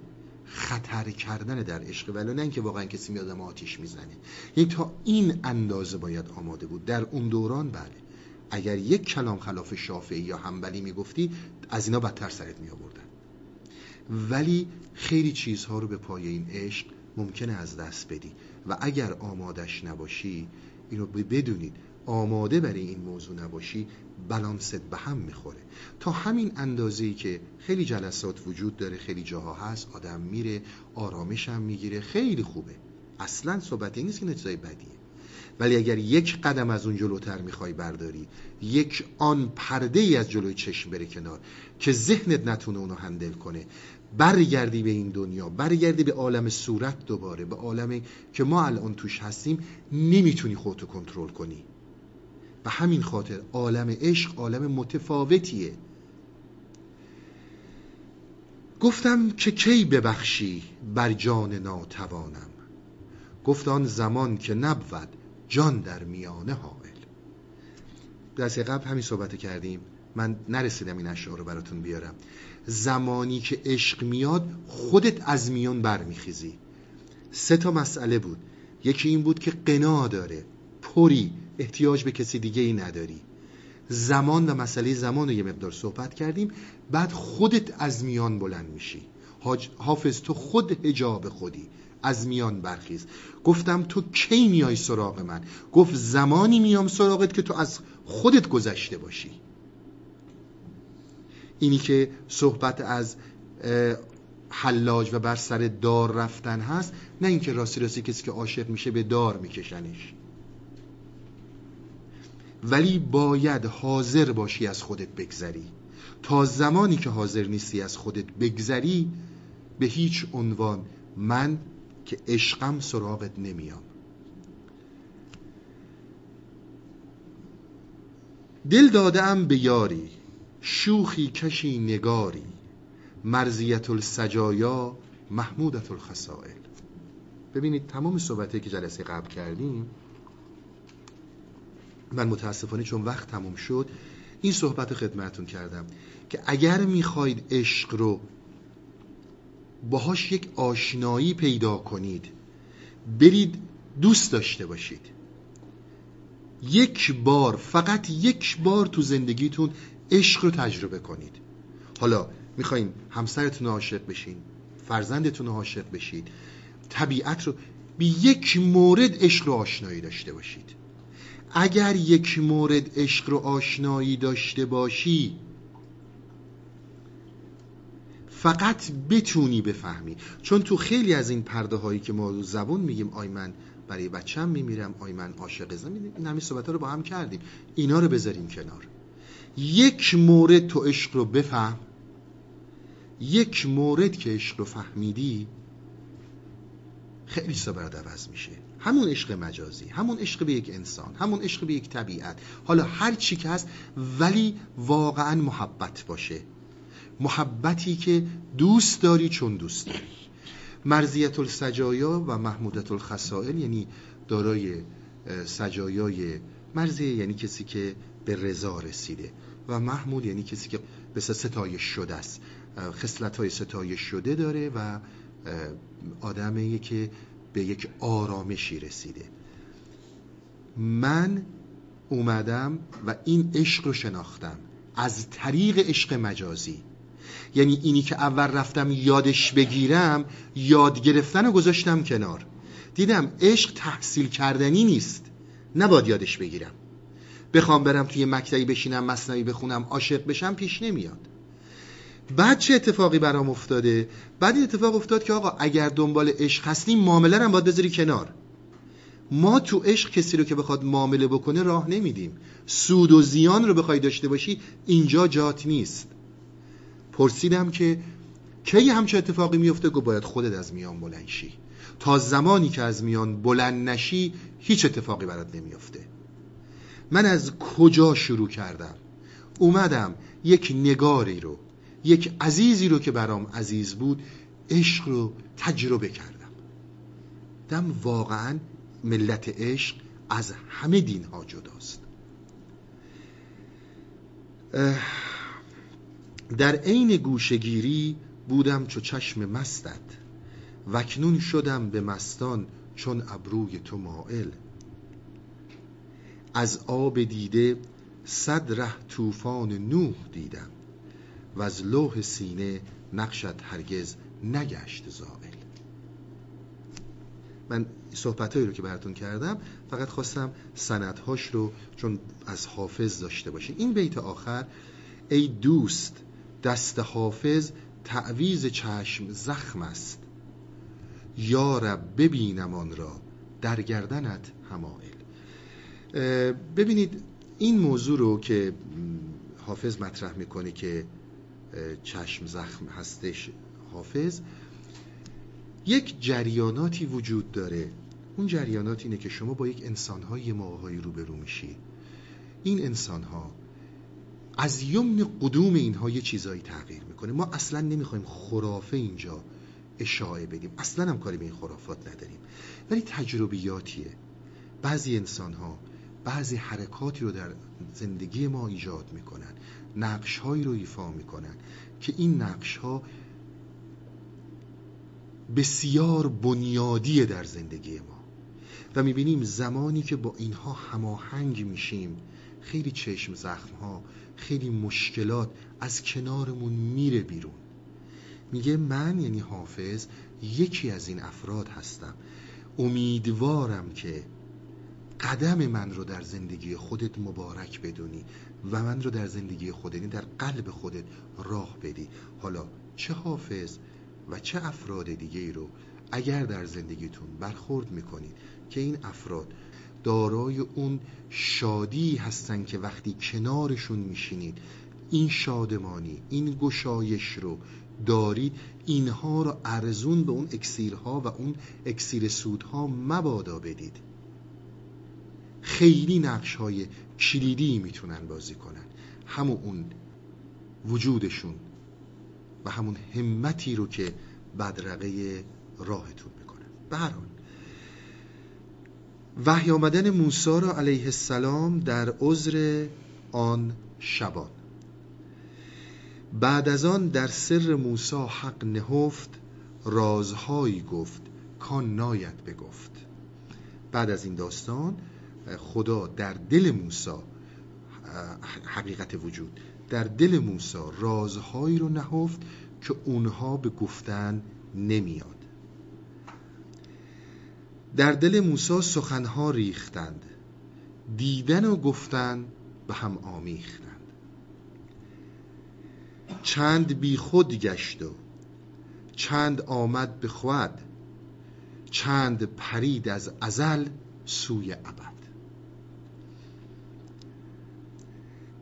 خطر کردن در عشق ولی نه اینکه واقعا کسی میاد ما آتیش می‌زنه. یعنی تا این اندازه باید آماده بود. در اون دوران بله. اگر یک کلام خلاف شافعی یا همبلی می‌گفتی از اینا بدتر سرت می آوردن ولی خیلی چیزها رو به پای این عشق ممکنه از دست بدی. و اگر آمادش نباشی اینو بدونید. آماده برای این موضوع نباشی بلانست به هم می‌خوره. تا همین اندازه‌ای که خیلی جلسات وجود داره خیلی جاها هست آدم میره آرامش هم می‌گیره خیلی خوبه. اصلا صحبت نیست که نتیجه بدیه. ولی اگر یک قدم از اون جلوتر می‌خوای برداری یک آن پرده ای از جلوی چشم بره کنار که ذهنت نتونه اونو هندل کنه برگردی به این دنیا برگردی به عالم صورت دوباره به عالمی که ما الان توش هستیم نمی‌تونی خودتو کنترل کنی. و همین خاطر عالم عشق عالم متفاوتیه. گفتم که کی ببخشی بر جان ناتوانم؟ گفت آن زمان که نبود جان در میانه حائل دست قبل همین صحبت کردیم. من نرسیدم این اشعار رو براتون بیارم. زمانی که عشق میاد خودت از میان برمیخیزی. سه تا مسئله بود. یکی این بود که قنا داره. پری احتیاج به کسی دیگه ای نداری. زمان و مسئله زمان رو یه مقدار صحبت کردیم بعد خودت از میان بلند میشی. حافظ تو خود هجاب خودی. از میان برخیز. گفتم تو کی میای سراغ من؟ گفت زمانی میام سراغت که تو از خودت گذشته باشی. اینی که صحبت از حلاج و بر سر دار رفتن هست نه اینکه راستی راستی کسی که عاشق میشه به دار میکشنش. ولی باید حاضر باشی از خودت بگذری. تا زمانی که حاضر نیستی از خودت بگذری به هیچ عنوان من که عشقم سراغت نمیام. دل دادم به یاری شوخی کشی نگاری مرزیت السجایا محمودت الخسائل ببینید تمام صحبتی که جلسه قبل کردیم من متاسفانه چون وقت تموم شد این صحبت خدمتون کردم که اگر می‌خواید عشق رو باهاش یک آشنایی پیدا کنید برید دوست داشته باشید. یک بار فقط یک بار تو زندگیتون عشق رو تجربه کنید. حالا می‌خواین همسرتون رو عاشق بشین فرزندتون رو عاشق بشید طبیعت رو به یک مورد عشق رو آشنایی داشته باشید. اگر یک مورد عشق رو آشنایی داشته باشی فقط بتونی بفهمی. چون تو خیلی از این پرده هایی که ما زبون میگیم آی من برای بچم میمیرم آی من عاشق زمین این همین صحبت رو با هم کردیم. اینا رو بذاریم کنار. یک مورد تو عشق رو بفهم. یک مورد که عشق رو فهمیدی خیلی برات عوض میشه. همون عشق مجازی همون عشق به یک انسان همون عشق به یک طبیعت. حالا هر چی که هست ولی واقعا محبت باشه. محبتی که دوست داری چون دوست داری. مرزیت السجایا و محمودت الخسائل یعنی دارای سجایای مرزیه یعنی کسی که به رضا رسیده. و محمود یعنی کسی که به ستایش شده است. خصلت های ستایش شده داره و آدمیه که به یک آرامشی رسیده. من اومدم و این عشق رو شناختم از طریق عشق مجازی. یعنی اینی که اول رفتم یادش بگیرم یاد گرفتن رو گذاشتم کنار. دیدم عشق تحصیل کردنی نیست. نباید یادش بگیرم. بخوام برم توی مکتبی بشینم مصنوی بخونم عاشق بشم پیش نمیاد. بعد چه اتفاقی برام افتاده؟ بعد این اتفاق افتاد که آقا اگر دنبال عشق هستی معامله رو باید بذاری کنار. ما تو عشق کسی رو که بخواد معامله بکنه راه نمیدیم. سود و زیان رو بخوای داشته باشی اینجا جات نیست. پرسیدم که کی همچه اتفاقی میفته گو باید خودت از میان بلند شی. تا زمانی که از میان بلند نشی هیچ اتفاقی برات نمیفته من از کجا شروع کردم؟ اومدم یک نگاری رو یک عزیزی رو که برام عزیز بود عشق رو تجربه کردم. دم واقعا ملت عشق از همه دین ها جداست در عین گوشگیری بودم چو چشم مستت وکنون شدم به مستان چون ابروی تو مائل. از آب دیده صد ره طوفان نوح دیدم. و از لوح سینه نقشت هرگز نگشت زائل. من صحبتهایی رو که براتون کردم فقط خواستم سندهاش رو چون از حافظ داشته باشین. این بیت آخر ای دوست دست حافظ تعویز چشم زخم است. یارب ببینم آن را در گردنت همائل ببینید این موضوع رو که حافظ مطرح می‌کنه که چشم زخم هستش حافظ. یک جریاناتی وجود داره. اون جریانات اینه که شما با یک انسانهای موقعهایی روبرو میشی. این انسانها از یمن قدوم اینها یه چیزایی تغییر می‌کنه. ما اصلا نمی‌خوایم خرافه اینجا اشاعه بدیم. اصلا هم کاری به این خرافات نداریم. ولی تجربیاتیه. بعضی انسان ها بعضی حرکاتی رو در زندگی ما ایجاد می‌کنن. نقش هایی رو ایفا می‌کنن که این نقش ها بسیار بنیادیه در زندگی ما. و می‌بینیم زمانی که با اینها هماهنگ میشیم خیلی چشم زخم ها خیلی مشکلات از کنارمون میره بیرون. میگه من یعنی حافظ یکی از این افراد هستم. امیدوارم که قدم من رو در زندگی خودت مبارک بدونی و من رو در زندگی خودت یعنی در قلب خودت راه بدی. حالا چه حافظ و چه افراد دیگه رو اگر در زندگیتون برخورد می‌کنید که این افراد دارای اون شادی هستن که وقتی کنارشون میشینید این شادمانی این گشایش رو دارید اینها رو ارزون به اون اکسیرها و اون اکسیر سودها مبادا بدید. خیلی نقش های کلیدی می‌تونن بازی کنن. همون اون وجودشون و همون همتی رو که بدرقه راهتون می‌کنن به هر حال وحی آمدن موسی را علیه السلام در عذر آن شبان. بعد از آن در سر موسی حق نهفت رازهایی گفت کان ناید بگفت. بعد از این داستان خدا در دل موسی حقیقت وجود در دل موسی رازهایی رو نهفت که اونها به گفتن نمیاد. در دل موسی سخنها ریختند دیدن و گفتن به هم آمیختند. چند بی خود گشت و چند آمد به خود چند پرید از ازل سوی ابد.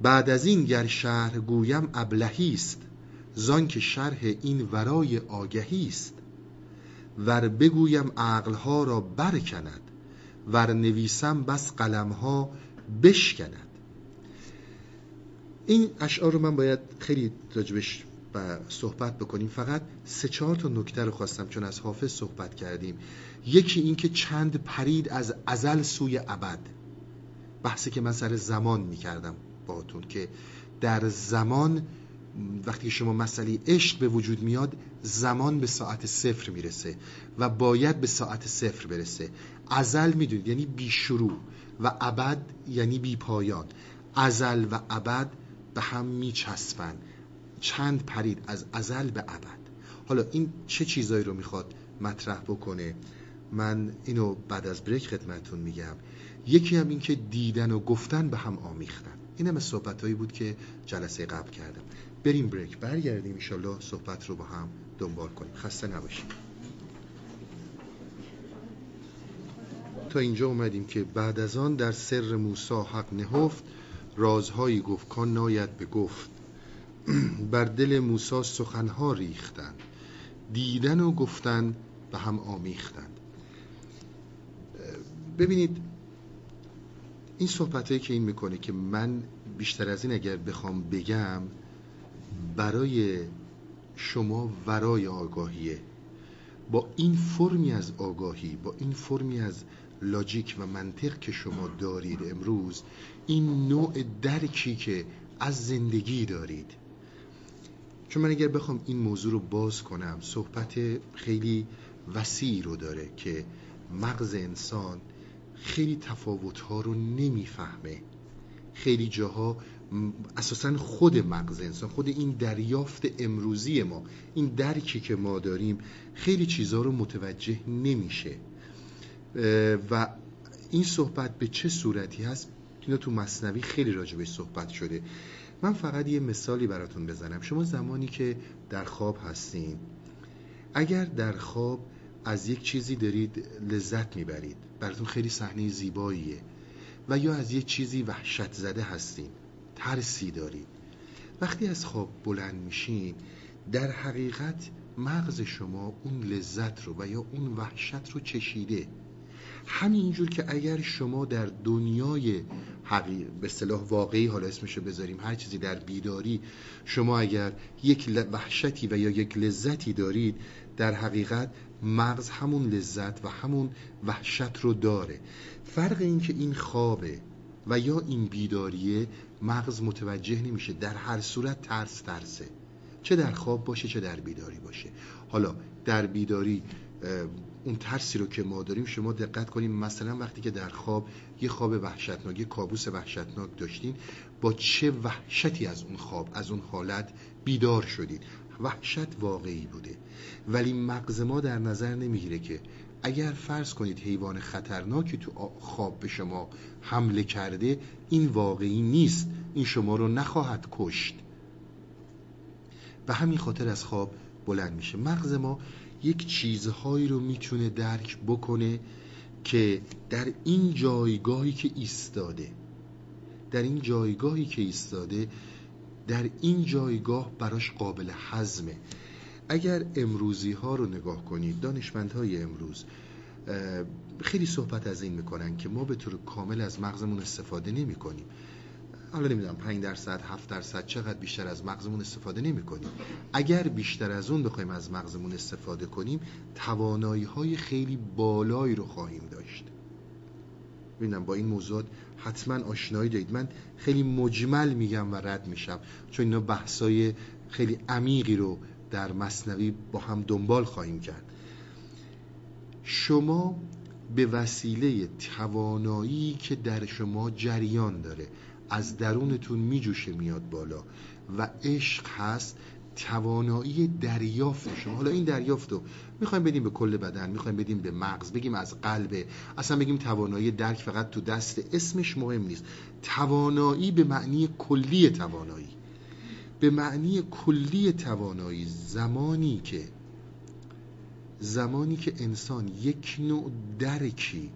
بعد از این گر شهر گویم ابلهی است زان که شرح این ورای آگهی است. ور بگویم عقلها را برکند ور نویسم بس قلمها بشکند. این اشعار رو من باید خیلی راجبش صحبت بکنیم. فقط سه چهار تا نکته رو خواستم چون از حافظ صحبت کردیم. یکی این که چند پرید از ازل سوی ابد. بحثی که من سر زمان می‌کردم. باتون که در زمان وقتی شما مسئله عشق به وجود میاد زمان به ساعت صفر می‌رسه و باید به ساعت صفر برسه. ازل می‌دونید یعنی بی شروع و ابد یعنی بی پایان. ازل و ابد به هم میچسبن. چند پرید از ازل به ابد. حالا این چه چیزایی رو می‌خواد مطرح بکنه؟ من اینو بعد از بریک خدمتون میگم. یکی هم این که دیدن و گفتن به هم آمیختن. این هم صحبت هایی بود که جلسه قبل کردم. بریم بریک. برگردیم انشالله صحبت رو با هم دنبال کنیم. خسته نباشیم تا اینجا اومدیم که بعد از آن در سر موسا حق نهفت رازهایی گفت کان ناید به گفت. (clears throat) بر دل موسا سخنها ریختند. دیدن و گفتن به هم آمیختند. ببینید این صحبت که این می‌کنه که من بیشتر از این اگر بخوام بگم برای شما ورای آگاهیه. با این فرمی از آگاهی با این فرمی از لاجیک و منطق که شما دارید امروز این نوع درکی که از زندگی دارید. چون من اگر بخوام این موضوع رو باز کنم صحبت خیلی وسیع رو داره که مغز انسان خیلی تفاوتها رو نمی‌فهمه. خیلی جاها اساسا خود مغز انسان خود این دریافت امروزی ما این درکی که ما داریم خیلی چیزها رو متوجه نمیشه. و این صحبت به چه صورتی هست؟ اینا تو مصنوی خیلی راجبش صحبت شده. من فقط یه مثالی براتون بزنم. شما زمانی که در خواب هستین اگر در خواب از یک چیزی دارید لذت می‌برید براتون خیلی صحنه زیباییه. و یا از یک چیزی وحشت زده هستین. ترسی دارید. وقتی از خواب بلند میشین در حقیقت مغز شما اون لذت رو و یا اون وحشت رو چشیده. همینجور که اگر شما در دنیای حقیق به صلاح واقعی حالا اسمشو بذاریم هر چیزی در بیداری شما اگر یک وحشتی و یا یک لذتی دارید در حقیقت مغز همون لذت و همون وحشت رو داره. فرق این که این خوابه و یا این بیداریه مغز متوجه نمیشه. در هر صورت ترس ترسه. چه در خواب باشه چه در بیداری باشه. حالا در بیداری اون ترسی رو که ما داریم شما دقت کنیم. مثلا وقتی که در خواب یه خواب وحشتناک یه کابوس وحشتناک داشتین با چه وحشتی از اون خواب از اون حالت بیدار شدید وحشت واقعی بوده. ولی مغز ما در نظر نمی‌گیره که اگر فرض کنید حیوان خطرناکی تو خواب به شما حمله کرده این واقعی نیست. این شما رو نخواهد کشت. و همین خاطر از خواب بلند میشه. مغز ما یک چیزهایی رو می‌تونه درک بکنه که در این جایگاهی که ایستاده در این جایگاهی که ایستاده در این جایگاه براش قابل حزمه. اگر امروزی ها رو نگاه کنید دانشمندهای امروز خیلی صحبت از این می‌کنن که ما به طور کامل از مغزمون استفاده نمی کنیم حالا نمی‌دونم 5 درصد 7 درصد چقدر بیشتر از مغزمون استفاده نمی کنیم اگر بیشتر از اون بخوایم از مغزمون استفاده کنیم توانایی های خیلی بالایی رو خواهیم داشت. ببینم با این موضوعات حتما آشنایی دارید. من خیلی مجمل میگم و رد میشم. چون اینا بحثای خیلی عمیقی رو در مصنوی با هم دنبال خواهیم کرد. شما به وسیله توانایی که در شما جریان داره از درونتون میجوشه میاد بالا و عشق هست توانایی دریافت شما. حالا این دریافت رو می‌خوایم بدیم به کل بدن می‌خوایم بدیم به مغز بگیم از قلب اصلا بگیم توانایی درک فقط تو دست اسمش مهم نیست. توانایی به معنی کلی توانایی. به معنی کلی توانایی زمانی که زمانی که انسان یک نوع درکی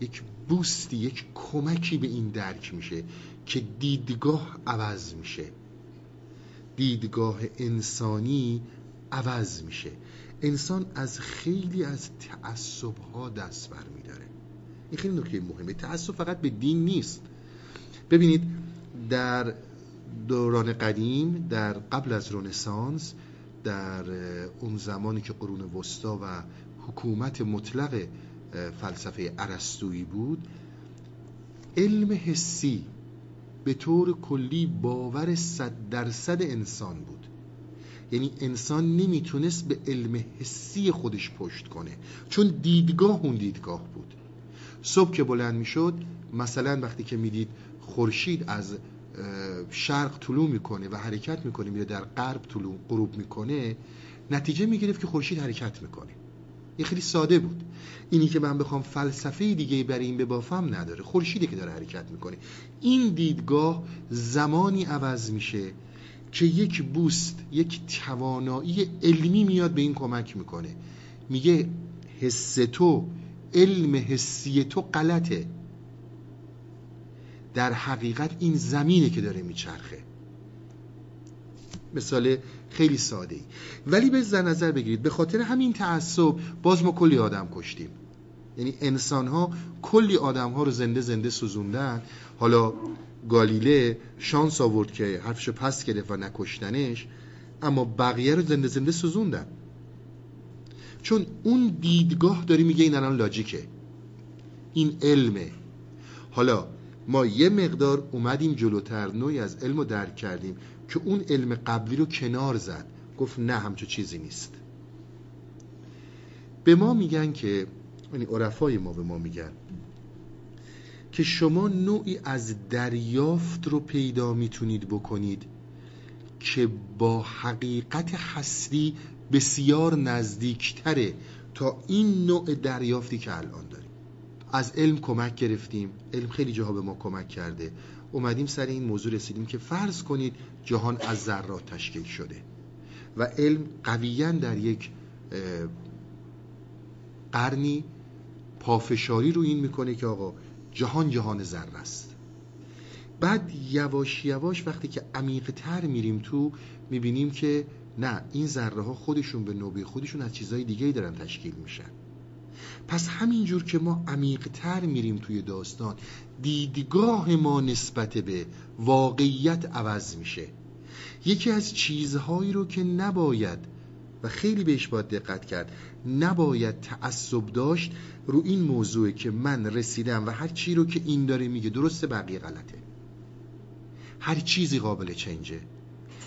یک بوستی یک کمکی به این درک میشه که دیدگاه عوض میشه. دیدگاه انسانی عوض میشه. انسان از خیلی از تعصب دست بر میداره این خیلی نکته مهمه. تعصب فقط به دین نیست. ببینید در دوران قدیم در قبل از رنسانس در اون زمانی که قرون وسطا و حکومت مطلق فلسفه ارسطویی بود علم حسی به طور کلی باور صد درصد انسان بود. یعنی انسان نمی‌تونست به علم حسی خودش پشت کنه چون دیدگاه اون دیدگاه بود. صبح که بلند می‌شد مثلا وقتی که می‌دید خورشید از شرق طلوع می‌کنه و حرکت می‌کنه میره در غرب طلوع غروب می‌کنه نتیجه می‌گرفت که خورشید حرکت می‌کنه. این خیلی ساده بود. اینی که من بخوام فلسفه دیگه برای این ببافم نداره. خورشیدی که داره حرکت می‌کنه. این دیدگاه زمانی عوض میشه که یک بوست یک توانایی علمی میاد به این کمک می‌کنه. میگه حس تو علم حسی تو غلطه. در حقیقت این زمینه که داره میچرخه. مثال خیلی ساده ای ولی به نظر بگیرید به خاطر همین تعصب باز ما کلی آدم کشتیم. یعنی انسان ها کلی آدم ها رو زنده زنده سوزوندن. حالا گالیله شانس آورد که حرفشو پس گرفت و نکشتنش اما بقیه رو زنده زنده سوزوندن. چون اون دیدگاه داری میگه این الان لاجیکه. این علمه. حالا ما یه مقدار اومدیم جلوتر نوعی از علم رو درک کردیم. که اون علم قبلی رو کنار زد. گفت نه همچو چیزی نیست. به ما میگن که یعنی عرفای ما به ما میگن که شما نوعی از دریافت رو پیدا می‌تونید بکنید که با حقیقت هستی بسیار نزدیکتره تا این نوع دریافتی که الان داریم. از علم کمک گرفتیم. علم خیلی جاها به ما کمک کرده. اومدیم سر این موضوع رسیدیم که فرض کنید جهان از ذرات تشکیل شده و علم قویا در یک قرنی پافشاری رو این می‌کنه که آقا جهان جهان ذره است. بعد یواش یواش وقتی که عمیق تر میریم تو می‌بینیم که نه این ذره ها خودشون به نوبه خودشون از چیزهای دیگه دارن تشکیل میشن. پس همینجور که ما عمیق تر میریم توی داستان دیدگاه ما نسبت به واقعیت عوض میشه. یکی از چیزهایی رو که نباید و خیلی بهش باید دقت کرد نباید تعصب داشت رو این موضوع که من رسیدم و هر چی رو که این داره میگه درسته بقیه غلطه. هر چیزی قابل چنجه.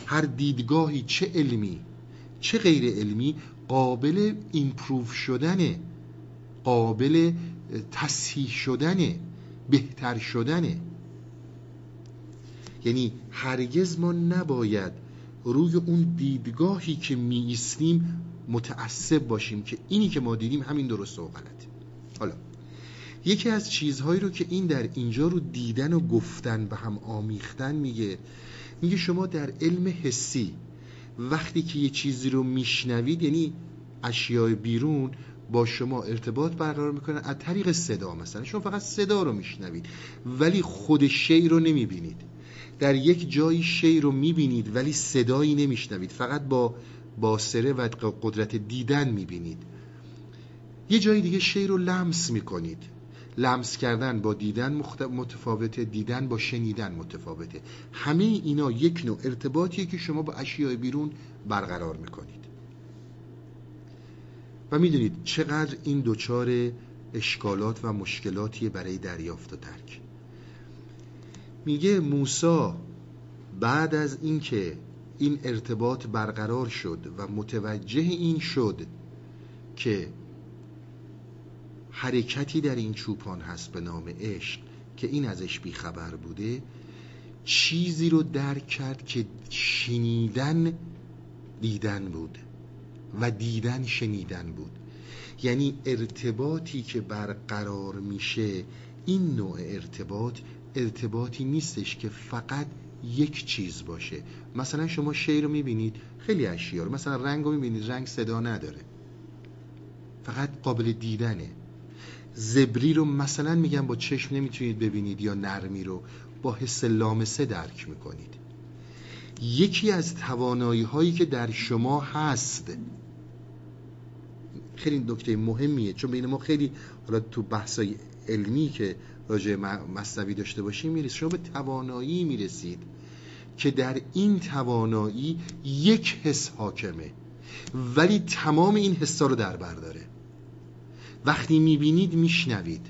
هر دیدگاهی چه علمی چه غیر علمی قابل ایمپروف شدنه قابل تصحیح شدنه بهتر شدنه. یعنی هرگز ما نباید روی اون دیدگاهی که می ایستیم متعصب باشیم که اینی که ما دیدیم همین درست و غلطه حالا یکی از چیزهایی رو که این در اینجا رو دیدن و گفتن و هم آمیختن میگه میگه شما در علم حسی وقتی که یه چیزی رو میشنوید یعنی اشیاء بیرون با شما ارتباط برقرار می‌کنن از طریق صدا مثلا. شما فقط صدا رو میشنوید ولی خود شی رو نمی‌بینید. در یک جایی شی رو می‌بینید ولی صدایی نمیشنوید. فقط با باسره و قدرت دیدن می‌بینید. یه جای دیگه شی رو لمس می‌کنید. لمس کردن با دیدن متفاوته دیدن با شنیدن متفاوته. همه اینا یک نوع ارتباطیه که شما با اشیاء بیرون برقرار می‌کنید. و می‌دونید چقدر این دوچار اشکالات و مشکلاتی برای دریافت و درک میگه موسا بعد از اینکه این ارتباط برقرار شد و متوجه این شد که حرکتی در این چوپان هست به نام عشق که این ازش بیخبر بوده چیزی رو درک کرد که شنیدن دیدن بود و دیدن شنیدن بود. یعنی ارتباطی که برقرار میشه این نوع ارتباط ارتباطی نیستش که فقط یک چیز باشه. مثلا شما شیر رو می‌بینید خیلی اشیا رو. مثلا رنگ رو می‌بینید رنگ صدا نداره. فقط قابل دیدنه. زبری رو مثلا میگم با چشم نمی‌تونید ببینید یا نرمی رو. با حس لامسه درک می‌کنید. یکی از توانایی هایی که در شما هست خیلی نکته مهمیه چون بین ما خیلی حالا تو بحثای علمی که راجع مصنوی داشته باشیم می‌رسید شما به توانایی می‌رسید که در این توانایی یک حس حاکمه. ولی تمام این حسا رو در بر داره. وقتی می‌بینید میشنوید.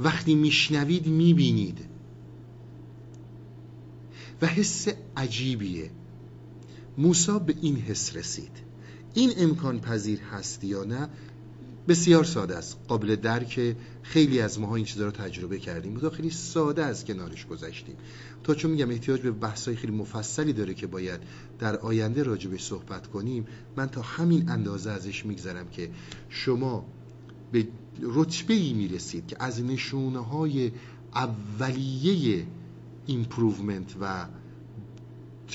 وقتی میشنوید می‌بینید. و حس عجیبیه. موسا به این حس رسید. این امکان پذیر هست یا نه؟ بسیار ساده است. قابل درک خیلی از ماها این چیزا رو تجربه کردیم. بودا خیلی ساده از کنارش گذشتیم. تا چون میگم احتیاج به بحثای خیلی مفصلی داره که باید در آینده راجبش صحبت کنیم من تا همین اندازه ازش میگذرم که شما به رتبه ای می‌رسید که از نشونه های اولیه improvement و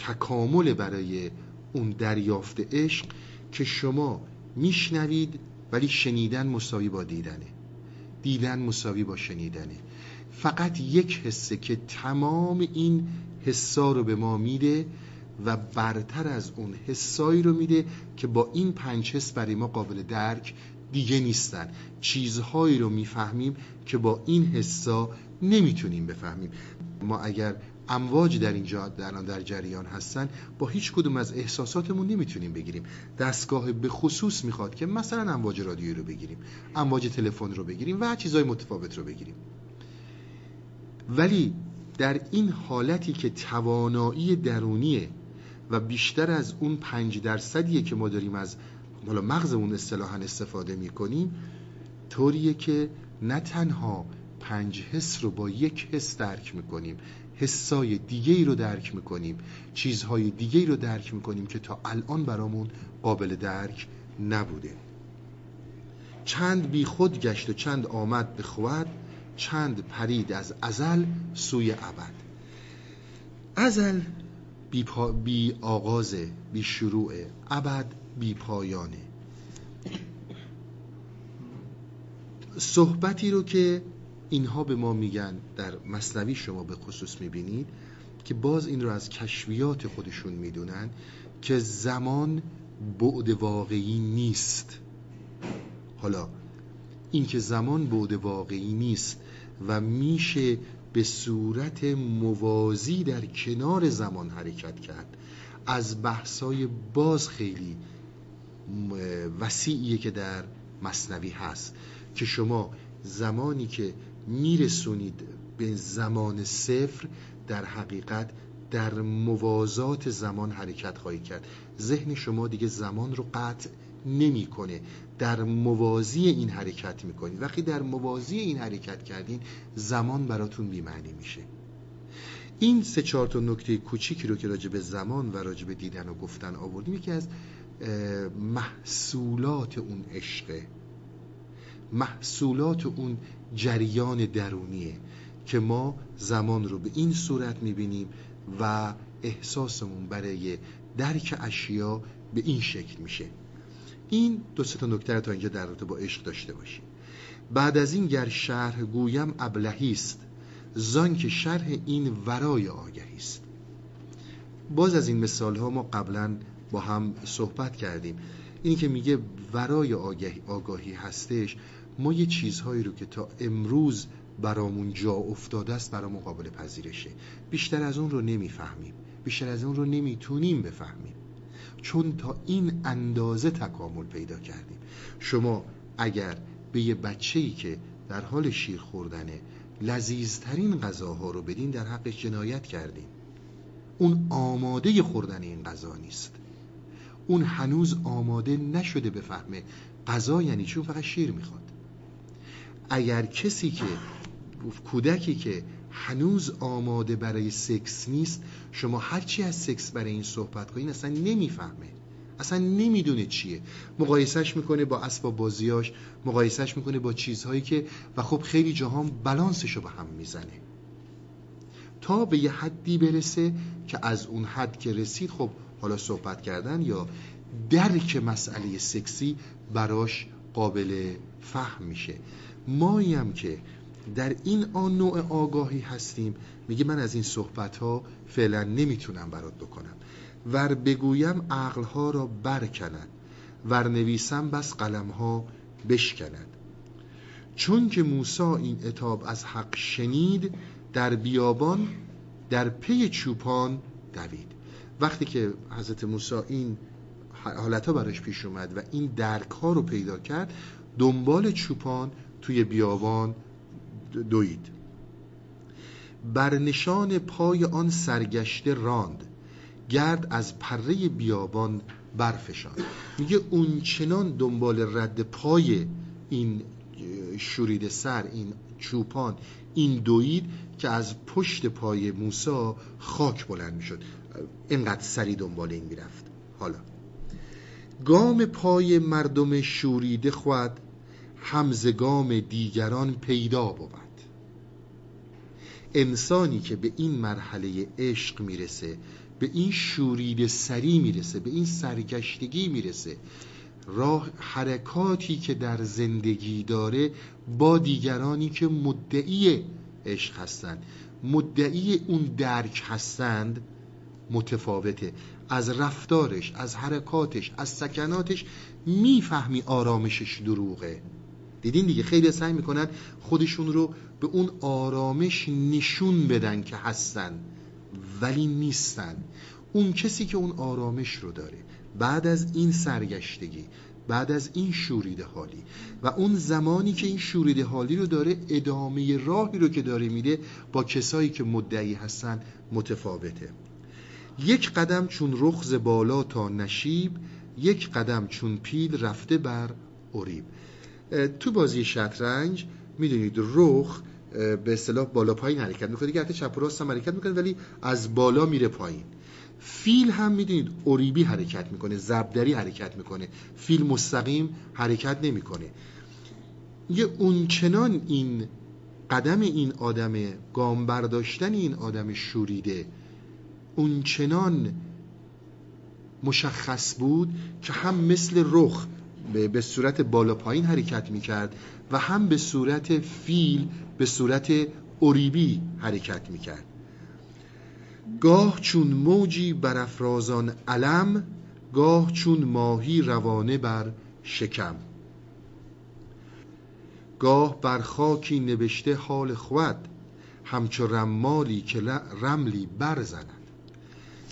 تکامل برای اون دریافت عشق که شما میشنوید ولی شنیدن مساوی با دیدنه. دیدن مساوی با شنیدنه. فقط یک حسه که تمام این حسا رو به ما میده و برتر از اون حسایی رو میده که با این پنج حس برای ما قابل درک دیگه نیستن. چیزهایی رو می‌فهمیم که با این حسا نمی‌تونیم بفهمیم. ما اگر امواج در اینجا در در جریان هستن با هیچ کدوم از احساساتمون نمی‌تونیم بگیریم. دستگاه به خصوص می‌خواد که مثلا امواج رادیویی رو بگیریم امواج تلفن رو بگیریم و چیزهای متفاوت رو بگیریم. ولی در این حالتی که توانایی درونیه و بیشتر از اون پنج درصدیه که ما داریم از حالا مغزمون اصطلاحا استفاده می‌کنیم طوریه که نه تنها پنج حس رو با یک حس درک می‌کنیم حسای دیگه ای رو درک می‌کنیم چیزهای دیگه ای رو درک می‌کنیم که تا الان برامون قابل درک نبوده. چند بی خود گشت و چند آمد به خود چند پرید از ازل سوی ابد. ازل بی, پا بی آغازه بی شروعه ابد بی پایانه. صحبتی رو که اینها به ما میگن در مصنوی شما به خصوص می‌بینید که باز این رو از کشفیات خودشون می‌دونن که زمان بعد واقعی نیست. حالا اینکه زمان بعد واقعی نیست و میشه به صورت موازی در کنار زمان حرکت کرد از بحثای باز خیلی وسیعیه که در مصنوی هست که شما زمانی که میرسونید به زمان صفر در حقیقت در موازات زمان حرکت خواهید کرد. ذهن شما دیگه زمان رو قطع نمی‌کنه. در موازی این حرکت می‌کنید. وقتی در موازی این حرکت کردین زمان براتون بیمعنی میشه. این سه چهار تا نکته کوچیکی رو که راجع به زمان و راجع به دیدن و گفتن آوردیم یکی از محصولات اون عشقه. محصولات اون جریان درونیه که ما زمان رو به این صورت می‌بینیم و احساسمون برای درک اشیا به این شکل میشه. این دو تا نکته تا اینجا در رابطه با عشق داشته باشیم. بعد از این گر شرح گویم ابلهی است زان که شرح این ورای آگهی است. باز از این مثال ها ما قبلا با هم صحبت کردیم. این که میگه ورای آگاهی هستش ما یه چیزهایی رو که تا امروز برامون جا افتاده است برامون قابل پذیرشه. بیشتر از اون رو نمی‌فهمیم. بیشتر از اون رو نمی‌تونیم بفهمیم. چون تا این اندازه تکامل پیدا کردیم. شما اگر به یه بچه ای که در حال شیر خوردنه لذیذترین غذاها رو بدین در حقش جنایت کردین. اون آماده خوردن این غذا نیست. اون هنوز آماده نشده بفهمه غذا یعنی چون فقط شیر می‌خواد. اگر کسی که کودکی که هنوز آماده برای سکس نیست شما هرچی از سکس برای این صحبت کنین اصلا نمی‌فهمه. اصلا نمی‌دونه چیه. مقایسش می‌کنه با اسباب بازیاش مقایسش می‌کنه با چیزهایی که و خب خیلی جاها بلانسش رو به هم می‌زنه. تا به یه حدی برسه که از اون حد که رسید خب حالا صحبت کردن یا درک مسئله سکسی براش قابل فهم میشه. مایی هم که در این آن نوع آگاهی هستیم. میگه من از این صحبت ها فعلا نمی‌تونم برات بکنم. ور بگویم عقلها را برکند ور نویسم بس قلمها بشکند. چون که موسا این اتاب از حق شنید در بیابان در پی چوپان دوید. وقتی که حضرت موسی این حالت ها براش پیش اومد و این درک ها رو پیدا کرد دنبال چوپان توی بیابان دوید. بر نشان پای آن سرگشته راند. گرد از پره بیابان برفشان میگه اون چنان دنبال رد پای این شورید سر این چوپان این دوید که از پشت پای موسا خاک بلند می‌شد. اینقدر سری دنبال این می‌رفت. حالا گام پای مردم شوریده خود همزگام دیگران پیدا بود. انسانی که به این مرحله عشق می‌رسه به این شورید سری می‌رسه به این سرگشتگی می‌رسه راه حرکاتی که در زندگی داره با دیگرانی که مدعی عشق هستند. مدعی اون درک هستند متفاوته. از رفتارش از حرکاتش از سکناتش می‌فهمی آرامشش دروغه. دیدین دیگه خیلی سعی می‌کنن خودشون رو به اون آرامش نشون بدن که هستن ولی نیستن. اون کسی که اون آرامش رو داره بعد از این سرگشتگی بعد از این شوریده حالی و اون زمانی که این شوریده حالی رو داره ادامه راهی رو که داره میده با کسایی که مدعی هستن متفاوته. یک قدم چون رخز بالا تا نشیب یک قدم چون پیل رفته بر اوریب تو بازی شطرنج می‌دونید رخ به اصطلاح بالا پایین حرکت می‌کنه. دیگه حتی چپ و راست هم حرکت می‌کنه ولی از بالا میره پایین. فیل هم می‌دونید اوریبی حرکت می‌کنه زبدری حرکت می‌کنه. فیل مستقیم حرکت نمی‌کنه. یه اونچنان این قدم این آدم گام برداشتن این آدم شوریده اونچنان مشخص بود که هم مثل رخ به صورت بالا پایین حرکت می‌کرد و هم به صورت فیل به صورت اوریبی حرکت می‌کرد. گاه چون موجی بر افرازان علم گاه چون ماهی روانه بر شکم. گاه بر خاکی نوشته حال خود همچو رمالی که رملی برزند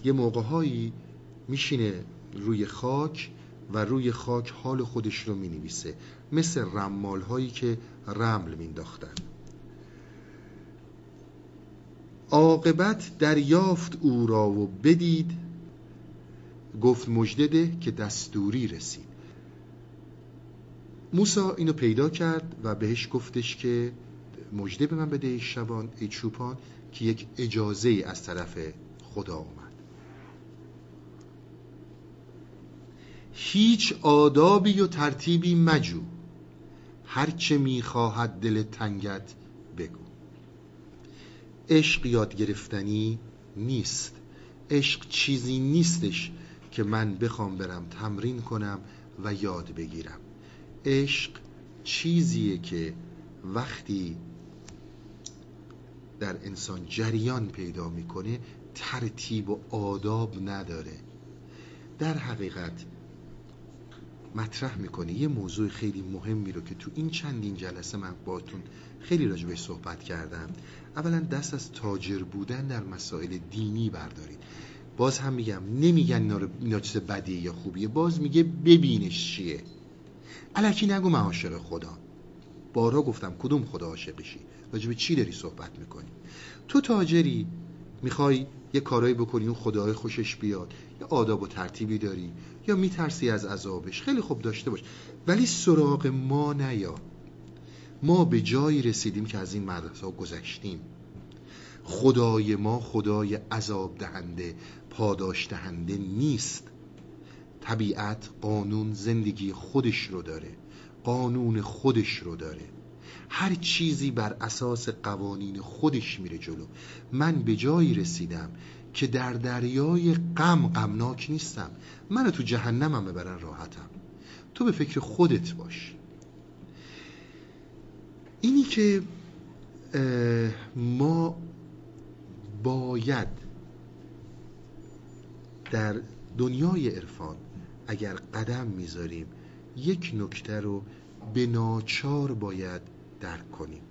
یه موقعهایی میشینه روی خاک و روی خاک حال خودش رو می نویسه مثل رمال هایی که رمل مینداختن عاقبت دریافت او را و بدید. گفت مجدده که دستوری رسید. موسا اینو پیدا کرد و بهش گفتش که مجده به من بده ای شبان ای چوپان که یک اجازه از طرف خدا اومد هیچ آدابی و ترتیبی مجو. هرچه می‌خواهد دل تنگت بگو. عشق یاد گرفتنی نیست. عشق چیزی نیستش که من بخوام برم تمرین کنم و یاد بگیرم. عشق چیزیه که وقتی در انسان جریان پیدا می‌کنه ترتیب و آداب نداره. در حقیقت مطرح می‌کنه یه موضوع خیلی مهمی رو که تو این چندین جلسه من باتون خیلی راجبش صحبت کردم. اولا دست از تاجر بودن در مسائل دینی بردارید باز هم میگم نمیگن اینا چیز بدیه یا خوبیه. باز میگه ببینش چیه. الکی نگو من عاشق خدا. بارها گفتم کدوم خدا عاشقشی؟ راجب چی داری صحبت می‌کنی؟ تو تاجری می‌خوای یه کارایی بکنی اون خدای خوشش بیاد. یا آداب و ترتیبی داری. یا میترسی از عذابش. خیلی خوب داشته باش. ولی سراغ ما نیا. ما به جایی رسیدیم که از این مدرسه گذشتیم. خدای ما خدای عذاب دهنده پاداش دهنده نیست. طبیعت قانون زندگی خودش رو داره. قانون خودش رو داره. هر چیزی بر اساس قوانین خودش میره جلو. من به جایی رسیدم که در دریای غم غمناک نیستم. منو تو جهنمم ببرن راحتم. تو به فکر خودت باش. اینی که ما باید در دنیای عرفان اگر قدم می‌ذاریم یک نکته رو به ناچار باید درک کنیم.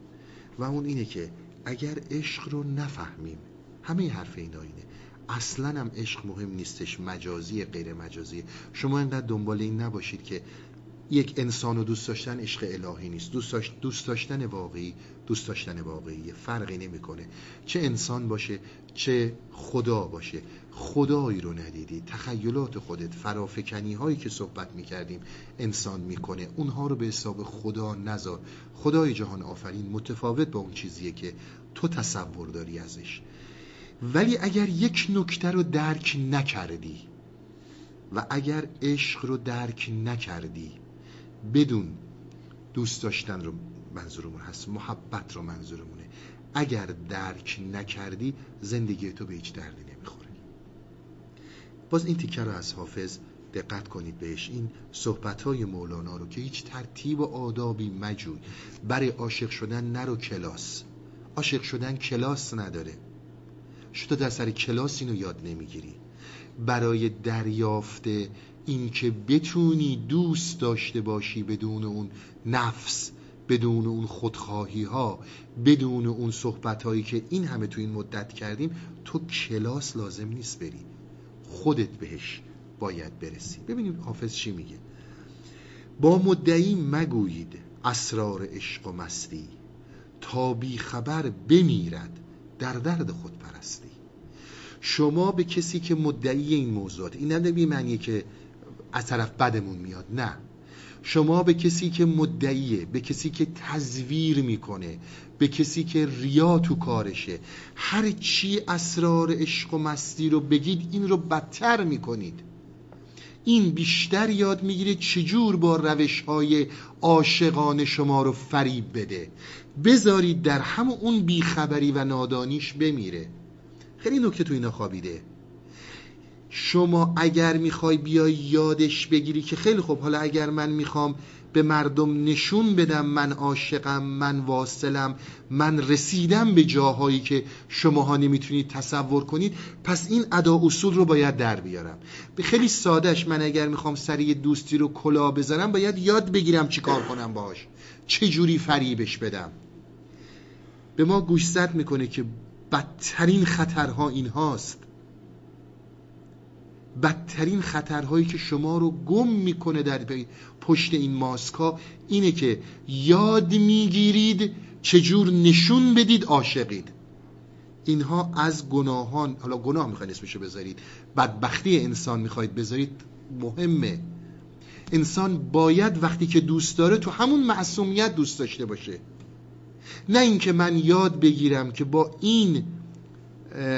و اون اینه که اگر عشق رو نفهمیم همه حرف اینا اینه. اصلا هم عشق مهم نیستش مجازی غیر مجازی شما اینقدر دنبال این نباشید که یک انسان رو دوست داشتن عشق الهی نیست. دوست, داشتن واقعی دوست داشتن واقعی فرقی نمی‌کنه. چه انسان باشه چه خدا باشه. خدایی رو ندیدی. تخیلات خودت فرافکنی هایی که صحبت می‌کردیم انسان می‌کنه. اونها رو به حساب خدا نذار. خدای جهان آفرین متفاوت با اون چیزیه که تو تصور داری ازش. ولی اگر یک نکته رو درک نکردی و اگر عشق رو درک نکردی بدون دوست داشتن رو منظورمون هست محبت رو منظورمونه. اگر درک نکردی زندگی تو به هیچ دردی باز این تیکه رو از حافظ دقت کنید بهش. این صحبت های مولانا رو که هیچ ترتیب و آدابی مجوی برای عاشق شدن نرو کلاس. عاشق شدن کلاس نداره. شده در سر کلاس اینو یاد نمی‌گیری. برای دریافت اینکه بتونی دوست داشته باشی بدون اون نفس بدون اون خودخواهی ها بدون اون صحبت هایی که این همه تو این مدت کردیم تو کلاس لازم نیست بری. خودت بهش باید برسی. ببینیم حافظ چی میگه. با مدعی مگویید اسرار عشق و مستی. تا بی خبر بمیرد در درد خود پرستی. شما به کسی که مدعی این موضوعات این نداری معنیه که از طرف بدمون میاد نه. شما به کسی که مدعیه به کسی که تزویر می‌کنه به کسی که ریا تو کارشه هر چی اسرار عشق و مستی رو بگید این رو بدتر می‌کنید. این بیشتر یاد می‌گیره چجور با روش های عاشقان شما رو فریب بده. بذارید در همون اون بیخبری و نادانیش بمیره. خیلی نکته تو اینا خوابیده. شما اگر می‌خوای بیای یادش بگیری که خیلی خوب حالا اگر من می‌خوام به مردم نشون بدم من عاشقم من واصلم من رسیدم به جاهایی که شماها نمی‌تونید تصور کنید پس این ادا اصول رو باید در بیارم. به خیلی سادهش من اگر می‌خوام سری دوستی رو کلا بزنم باید یاد بگیرم چی کار کنم باش چه جوری فریبش بدم. به ما گوشزد می‌کنه که بدترین خطرها این هاست بدترین خطرهایی که شما رو گم می‌کنه در پشت این ماسکا اینه که یاد می‌گیرید چجور نشون بدید عاشقید. اینها از گناهان حالا گناه می‌خواید اسمشو بذارید. بدبختی انسان می‌خواید بذارید. مهمه. انسان باید وقتی که دوست داره تو همون معصومیت دوست داشته باشه. نه اینکه من یاد بگیرم که با این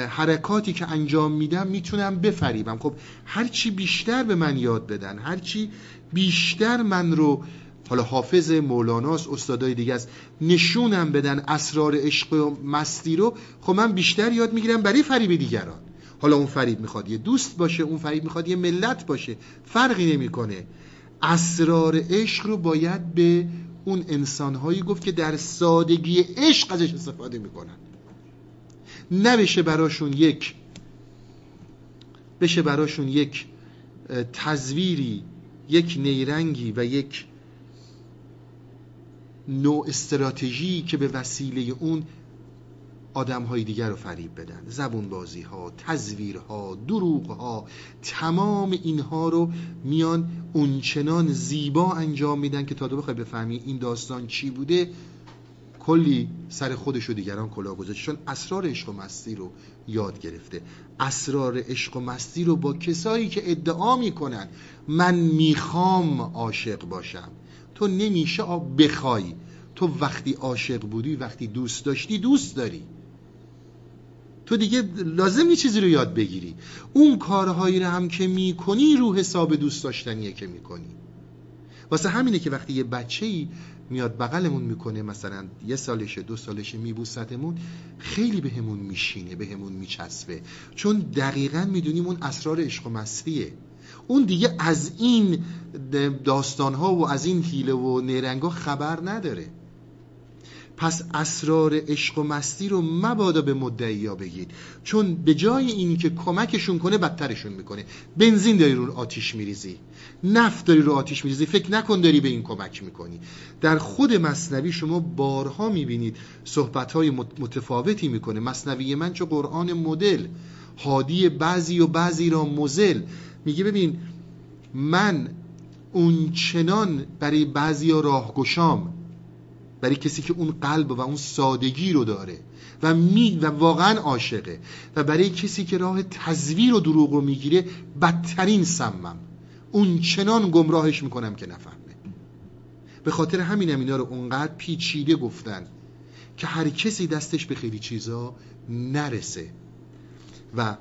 حرکاتی که انجام میدم می‌تونم بفریبم. خب هرچی بیشتر به من یاد بدن هرچی بیشتر من رو حالا حافظ مولاناست استادای دیگه است نشونم بدن اسرار عشق و مستی رو خب من بیشتر یاد می‌گیرم برای فریب دیگران. حالا اون فریب می‌خواد یه دوست باشه اون فریب می‌خواد یه ملت باشه. فرقی نمی‌کنه. اسرار عشق رو باید به اون انسانهایی گفت که در سادگی عشق ازش استفاده می‌کنن. نبشه براشون یک بشه براشون یک تزویری یک نیرنگی و یک نوع استراتژی که به وسیله اون آدم های دیگر رو فریب بدن. زبون بازی ها تزویر ها دروغ ها تمام اینها رو میان اونچنان زیبا انجام میدن که تا تو بخوای بفهمی این داستان چی بوده کلی سر خودش و دیگران کلاه گذاشت. چون اسرار عشق و مستی رو یاد گرفته. اسرار عشق و مستی رو با کسایی که ادعا می‌کنن من می‌خوام عاشق باشم. تو نمیشه بخوای. تو وقتی عاشق بودی وقتی دوست داشتی دوست داری. تو دیگه لازم یه چیزی رو یاد بگیری. اون کارهایی رو هم که می‌کنی رو حساب دوست داشتنیه که می‌کنی. واسه همینه که وقتی یه بچه ای میاد بغلمون می‌کنه مثلا یه سالشه دو سالشه میبوستمون خیلی بهمون به میشینه بهمون به میچسبه. چون دقیقا می‌دونیم اون اسرار عشق و مسیحه اون دیگه از این داستانها و از این حیله و نیرنگا خبر نداره. پس اسرار عشق و مستی رو مبادا به مدعی ها بگید. چون به جای اینی که کمکشون کنه بدترشون می‌کنه. بنزین داری رو آتیش میریزی. نفت داری رو آتیش میریزی. فکر نکن داری به این کمک می‌کنی. در خود مصنوی شما بارها می‌بینید صحبتهای متفاوتی می‌کنه. مصنوی من چه قرآن مدل حادی بعضی و بعضی را مزل. میگه ببین من اون چنان برای بعضی راهگشام. برای کسی که اون قلب و اون سادگی رو داره و, می و واقعا عاشقه و برای کسی که راه تزویر و دروغ رو می‌گیره بدترین سمم اون چنان گمراهش می‌کنم که نفهمه. به خاطر همینم اینا رو اونقدر پیچیده گفتن که هر کسی دستش به خیلی چیزا نرسه. و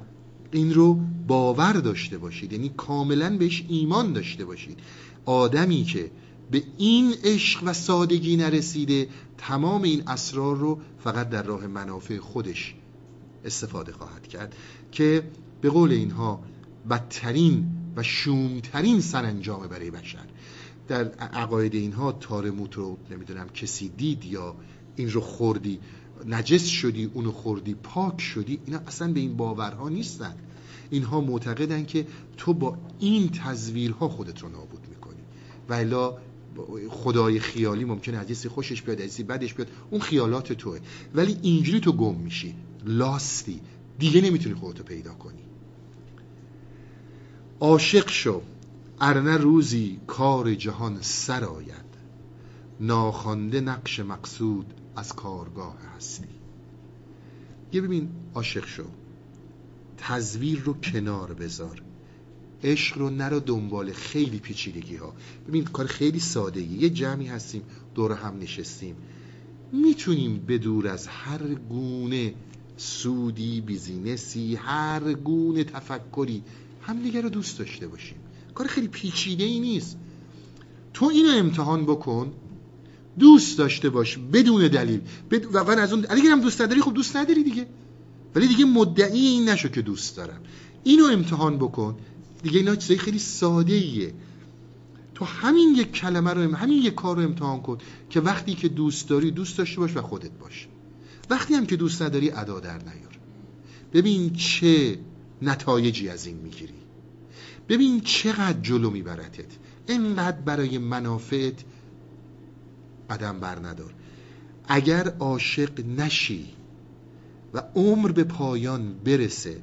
این رو باور داشته باشید. یعنی کاملا بهش ایمان داشته باشید. آدمی که به این عشق و سادگی نرسیده تمام این اسرار رو فقط در راه منافع خودش استفاده خواهد کرد که به قول اینها بدترین و شومترین سرانجام برای بشر. در عقاید اینها تارموت رو نمی‌دونم کسی دید یا این رو خوردی نجس شدی اونو خوردی پاک شدی اینا اصلا به این باورها نیستن. اینها معتقدن که تو با این تزویرها خودت رو نابود می‌کنی. و الا خدای خیالی ممکنه از خوشش بیاد از بدش بیاد. اون خیالات توه. ولی اینجوری تو گم میشی. لاستی. دیگه نمی‌تونی خودتو پیدا کنی. عاشق شو. ارنه روزی کار جهان سر آید. ناخوانده نقش مقصود از کارگاه هستی. یه ببین عاشق شو. تزویر رو کنار بذار. عشق رو نرو دنبال خیلی پیچیدگی ها ببین کار خیلی ساده یه جمعی هستیم دور هم نشستیم. می‌تونیم بدور از هر گونه سودی بیزینسی هر گونه تفکری همدیگه رو دوست داشته باشیم. کار خیلی پیچیده ای نیست. تو اینو امتحان بکن. دوست داشته باش بدون دلیل. بد... واقعا از اون اگه هم دوست نداری؟ خب دوست نداری دیگه. ولی دیگه مدعی این نشو که دوست دارم. اینو امتحان بکن. دیگه اینا چیزای خیلی ساده ایه تو همین یک کلمه رو همین یک کار رو امتحان کن که وقتی که دوست داری دوست داشته باش و خودت باش. وقتی هم که دوست نداری ادا در نیار. ببین چه نتایجی از این می‌گیری. ببین چقدر جلو میبرتت. اینقدر برای منافعت قدم بر ندار. اگر عاشق نشی و عمر به پایان برسه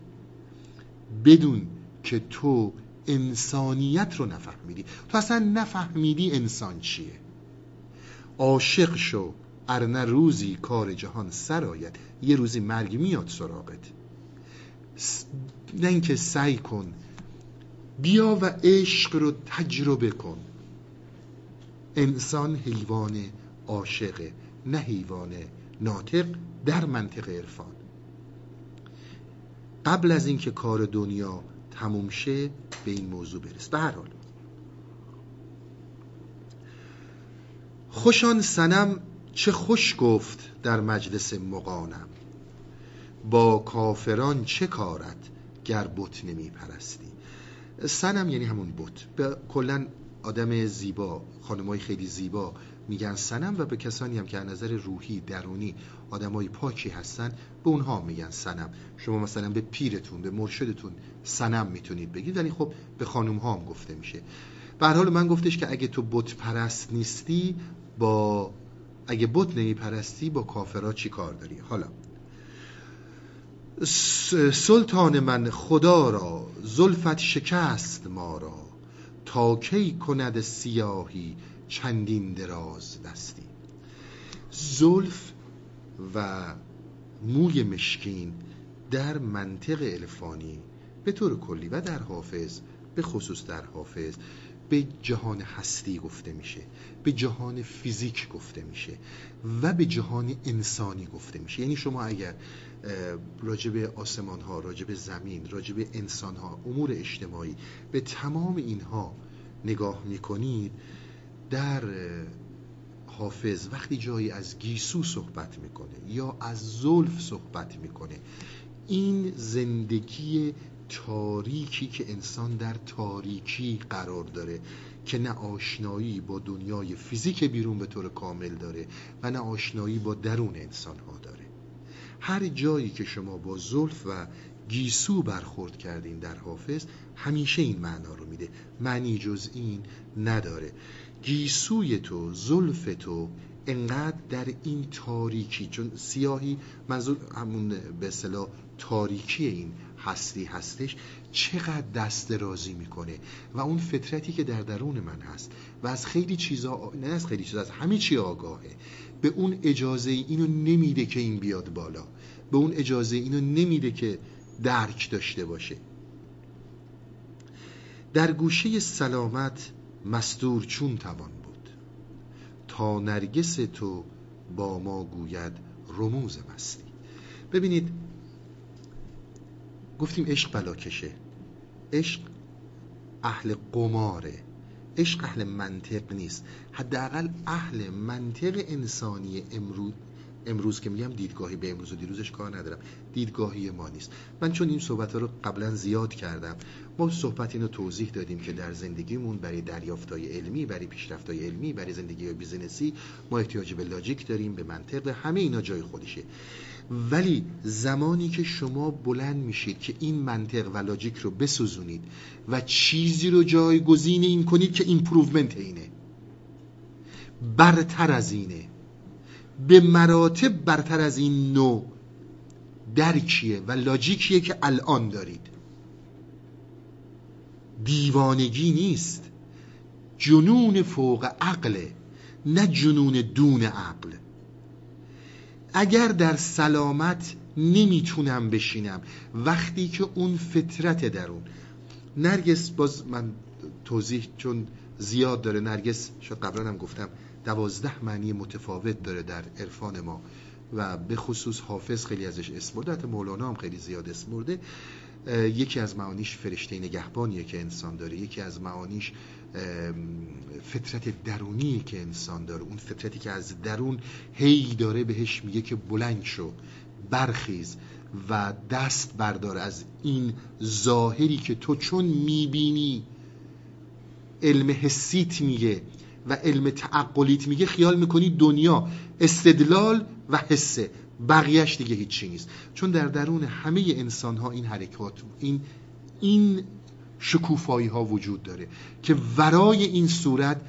بدون که تو انسانیت رو نفهمیدی. تو اصلا نفهمیدی انسان چیه. عاشق شو ارنه روزی کار جهان سر آید. یه روزی مرگ میاد سراغت. نه اینکه سعی کن. بیا و عشق رو تجربه کن. انسان حیوان عاشقه نه حیوان ناطق در منطق عرفان. قبل از اینکه کار دنیا تموم شه به این موضوع برس به هر حال. خوشان سنم چه خوش گفت در مجلس مقانم. با کافران چه کارت گر بت نمی پرستی سنم یعنی همون بت. به کلا آدم زیبا خانمای خیلی زیبا میگن سنم و به کسانی هم که از نظر روحی درونی آدمای پاکی هستن به اونها میگن سنم شما مثلا به پیرتون به مرشدتون سنم می‌تونید بگید. ولی خب به خانم ها هم گفته میشه. به حال من گفتش که اگه تو بت پرست نیستی با اگه بت نمی پرستی با کافرا چی کار داری؟ حالا. سلطان من خدا را زلفت شکست ما را. تا کی کند سیاهی چندین دراز دستی؟ زلف و موی مشکین در منطق الفانی به طور کلی و در حافظ به خصوص در حافظ به جهان هستی گفته میشه به جهان فیزیک گفته میشه و به جهان انسانی گفته میشه. یعنی شما اگر راجب آسمان ها راجب زمین راجب انسان ها امور اجتماعی به تمام اینها نگاه می‌کنید در حافظ وقتی جایی از گیسو صحبت می‌کنه یا از زلف صحبت می‌کنه این زندگی تاریکی که انسان در تاریکی قرار داره که نه آشنایی با دنیای فیزیک بیرون به طور کامل داره و نه آشنایی با درون انسان ها داره. هر جایی که شما با زلف و گیسو برخورد کردین در حافظ همیشه این معنا رو میده. معنی جز این نداره. گیسوی تو زلف تو انقدر در این تاریکی چون سیاهی منظور همون به اصطلاح تاریکی این هستی هستش چقدر دست درازی می‌کنه. و اون فطرتی که در درون من هست و از خیلی چیزا نه از خیلی چیزا از همه چی آگاهه. به اون اجازه اینو نمیده که این بیاد بالا. به اون اجازه اینو نمیده که درک داشته باشه. در گوشه سلامت مستور چون توان بود. تا نرگس تو با ما گوید رموز مستی. ببینید گفتیم عشق بلاکشه. عشق اهل قماره. عشق اهل منطق نیست. حداقل اهل منطق انسانی امروز امروز که میگم دیدگاهی به امروز و دیروزش کار ندارم. دیدگاهی ما نیست. من چون این صحبت ها رو قبلا زیاد کردم ما صحبت اینو توضیح دادیم که در زندگیمون برای دریافتای علمی برای پیشرفتای علمی برای زندگی business ی ما احتیاج به logic داریم به منطق همه اینا جای خودشه. ولی زمانی که شما بلند میشید که این منطق و logic رو بسوزونید و چیزی رو جایگزین این کنید که improvement اینه. برتر از اینه. به مراتب برتر از این نوع درکیه و logic یه که الان دارید. دیوانگی نیست. جنون فوق عقله نه جنون دون عقل. اگر در سلامت نمی‌تونم بشینم وقتی که اون فطرت درون. نرگس باز من توضیح چون زیاد داره نرگس شاید قبلا هم گفتم دوازده معنی متفاوت داره در عرفان ما. و به خصوص حافظ خیلی ازش اسم برده مولانا هم خیلی زیاد اسم برده. یکی از معانیش فرشته نگهبانیه که انسان داره. یکی از معانیش فطرت درونی که انسان داره اون فطرتی که از درون هی داره بهش میگه که بلند شو برخیز و دست بردار از این ظاهری که تو چون می‌بینی علم حسیت میگه و علم تعقلیت میگه خیال می‌کنی دنیا استدلال و حسه بقیهش دیگه هیچی نیست. چون در درون همه انسان ها این حرکات این این شکوفایی ها وجود داره که ورای این صورت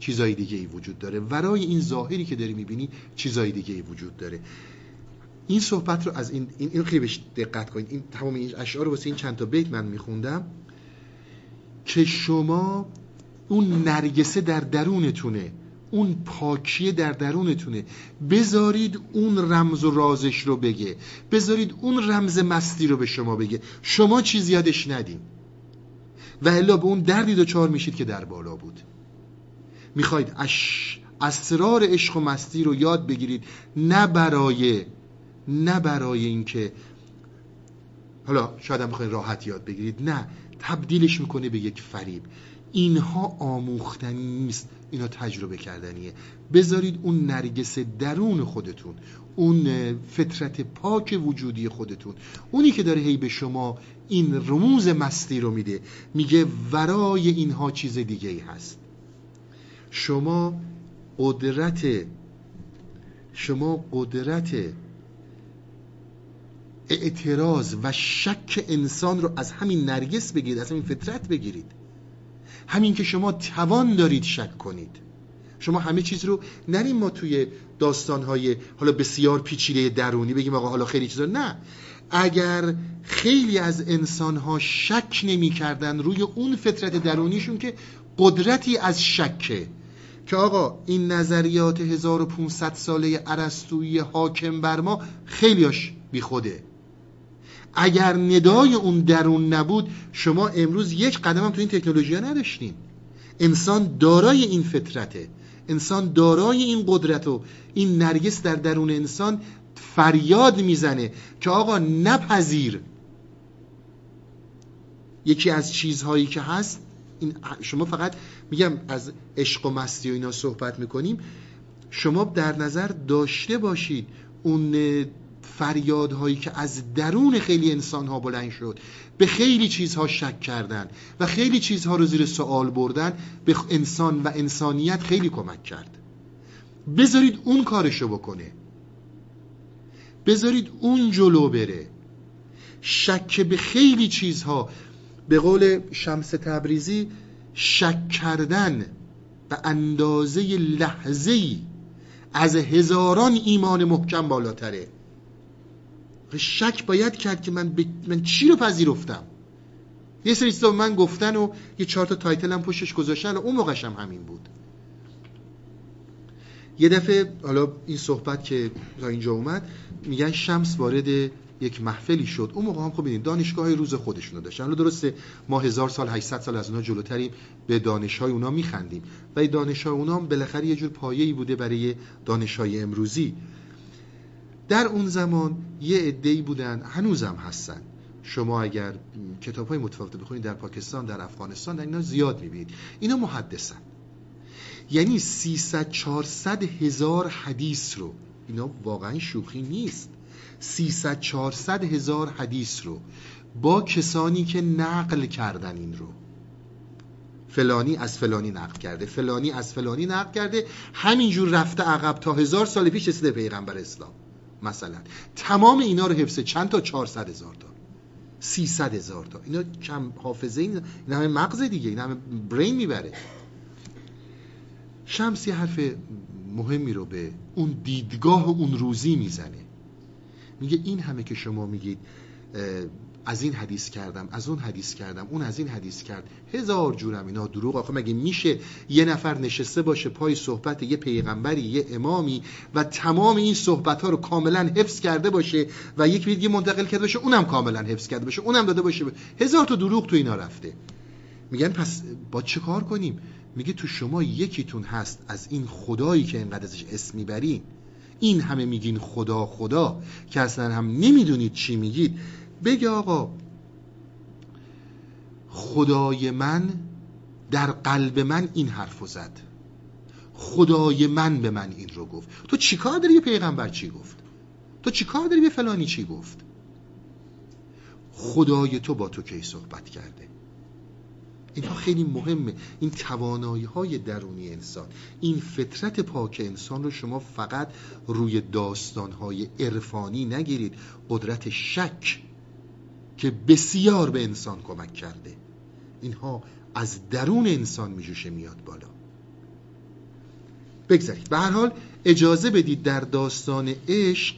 چیزای دیگه ای وجود داره. ورای این ظاهری که داری می‌بینی چیزای دیگه ای وجود داره. این صحبت رو از این این خیلی بهش دقت کنید. این تمام این اشعار واسه این چند تا بیت من میخوندم که شما اون نرگسه در درونتونه اون پاکیه در درونتونه. بذارید اون رمز و رازش رو بگه. بذارید اون رمز مستی رو به شما بگه. شما چیز یادش ندین. و الا به اون دردی دچار میشید که در بالا بود. می‌خواید اش... اسرار عشق و مستی رو یاد بگیرید. نه برای نه برای اینکه حالا شاید هم بخواید راحت یاد بگیرید. نه تبدیلش می‌کنه به یک فریب. اینها آموختنی نیست. اینا تجربه کردنیه. بذارید اون نرگس درون خودتون اون فطرت پاک وجودی خودتون. اونی که داره هی به شما این رموز مستی رو میده میگه ورای اینها چیز دیگه ای هست. شما قدرت شما قدرت اعتراض و شک انسان رو از همین نرگس بگیرید از همین فطرت بگیرید. همین که شما توان دارید شک کنید. شما همه چیز رو نریم ما توی داستانهای حالا بسیار پیچیده درونی بگیم آقا حالا خیلی چیزا. نه. اگر خیلی از انسانها شک نمی کردن روی اون فطرت درونیشون که قدرتی از شکه که آقا این نظریات 1500 ساله عرستویی حاکم بر ما خیلیاش بیخوده. اگر ندای اون درون نبود شما امروز یک قدم هم تو این تکنولوژی ها نداشتین. انسان دارای این فطرته. انسان دارای این قدرت و این نرگس در درون انسان فریاد می‌زنه که آقا نپذیر. یکی از چیزهایی که هست این شما فقط میگم از عشق و مستی و اینا صحبت می‌کنیم. شما در نظر داشته باشید اون فریادهایی که از درون خیلی انسان ها بلند شد به خیلی چیزها شک کردن و خیلی چیزها رو زیر سوال بردن به انسان و انسانیت خیلی کمک کرد. بذارید اون کارشو بکنه. بذارید اون جلو بره. شک به خیلی چیزها. به قول شمس تبریزی شک کردن به اندازه لحظه از هزاران ایمان محکم بالاتره. شک باید کرد که من, ب... من چی رو پذیرفتم؟ یه سری چیزا من گفتن و یه چهار تا تایتل هم پشتش گذاشتن. و اون موقعش هم همین بود. یه دفعه حالا این صحبت که تا اینجا اومد میگن شمس وارد یک محفلی شد. اون موقع هم خب ببینید دانشگاه روز خودشونو داشتن. حالا درسته ما هزار سال 800 سال از اونها جلوتریم به دانشهای اونا میخندیم. و این دانشهای اونا هم بالاخره یه جور پایه‌ای بوده برای دانشهای امروزی. در اون زمان یه عده‌ای بودن هنوزم هستن. شما اگر کتاب های متفاوت بخونید در پاکستان در افغانستان در اینا زیاد می‌بینید. اینا محدثن. یعنی 300 400 هزار حدیث رو اینا واقعا شوخی نیست. 300 400 هزار حدیث رو با کسانی که نقل کردن این رو. فلانی از فلانی نقل کرده فلانی از فلانی نقل کرده همینجور رفته عقب تا هزار سال پیش رسیده پیغمبر اسلام. مثلا. تمام اینا رو حفظه چند تا؟ 400 هزار تا. 300 هزار تا. اینا کم حافظه این همه مغز دیگه. این همه برین می‌بره. شمسی حرف مهمی رو به اون دیدگاه اون روزی می‌زنه. میگه این همه که شما میگید از این حدیث کردم از اون حدیث کردم اون از این حدیث کرد. هزار جورم اینا دروغ. آخه مگه میشه یه نفر نشسته باشه پای صحبت یه پیغمبری یه امامی و تمام این صحبت ها رو کاملا حفظ کرده باشه و یک ویدیو منتقل کرده باشه اونم کاملا حفظ کرده باشه اونم داده باشه. هزار تا دروغ تو اینا رفته. میگن پس با چه کار کنیم؟ میگه تو شما یکیتون هست از این خدایی که اینقدر ازش اسم می‌برین. این همه میگین خدا خدا که اصلا هم نمی‌دونید چی میگید. بگه آقا خدای من در قلب من این حرف زد. خدای من به من این رو گفت. تو چیکار داری به پیغمبر چی گفت؟ تو چیکار داری به فلانی چی گفت؟ خدای تو با تو کی صحبت کرده؟ اینها خیلی مهمه. این توانایی های درونی انسان این فطرت پاک انسان رو شما فقط روی داستان های عرفانی نگیرید. قدرت شک که بسیار به انسان کمک کرده. اینها از درون انسان میجوشه میاد بالا. بگذارید. به هر حال اجازه بدید در داستان عشق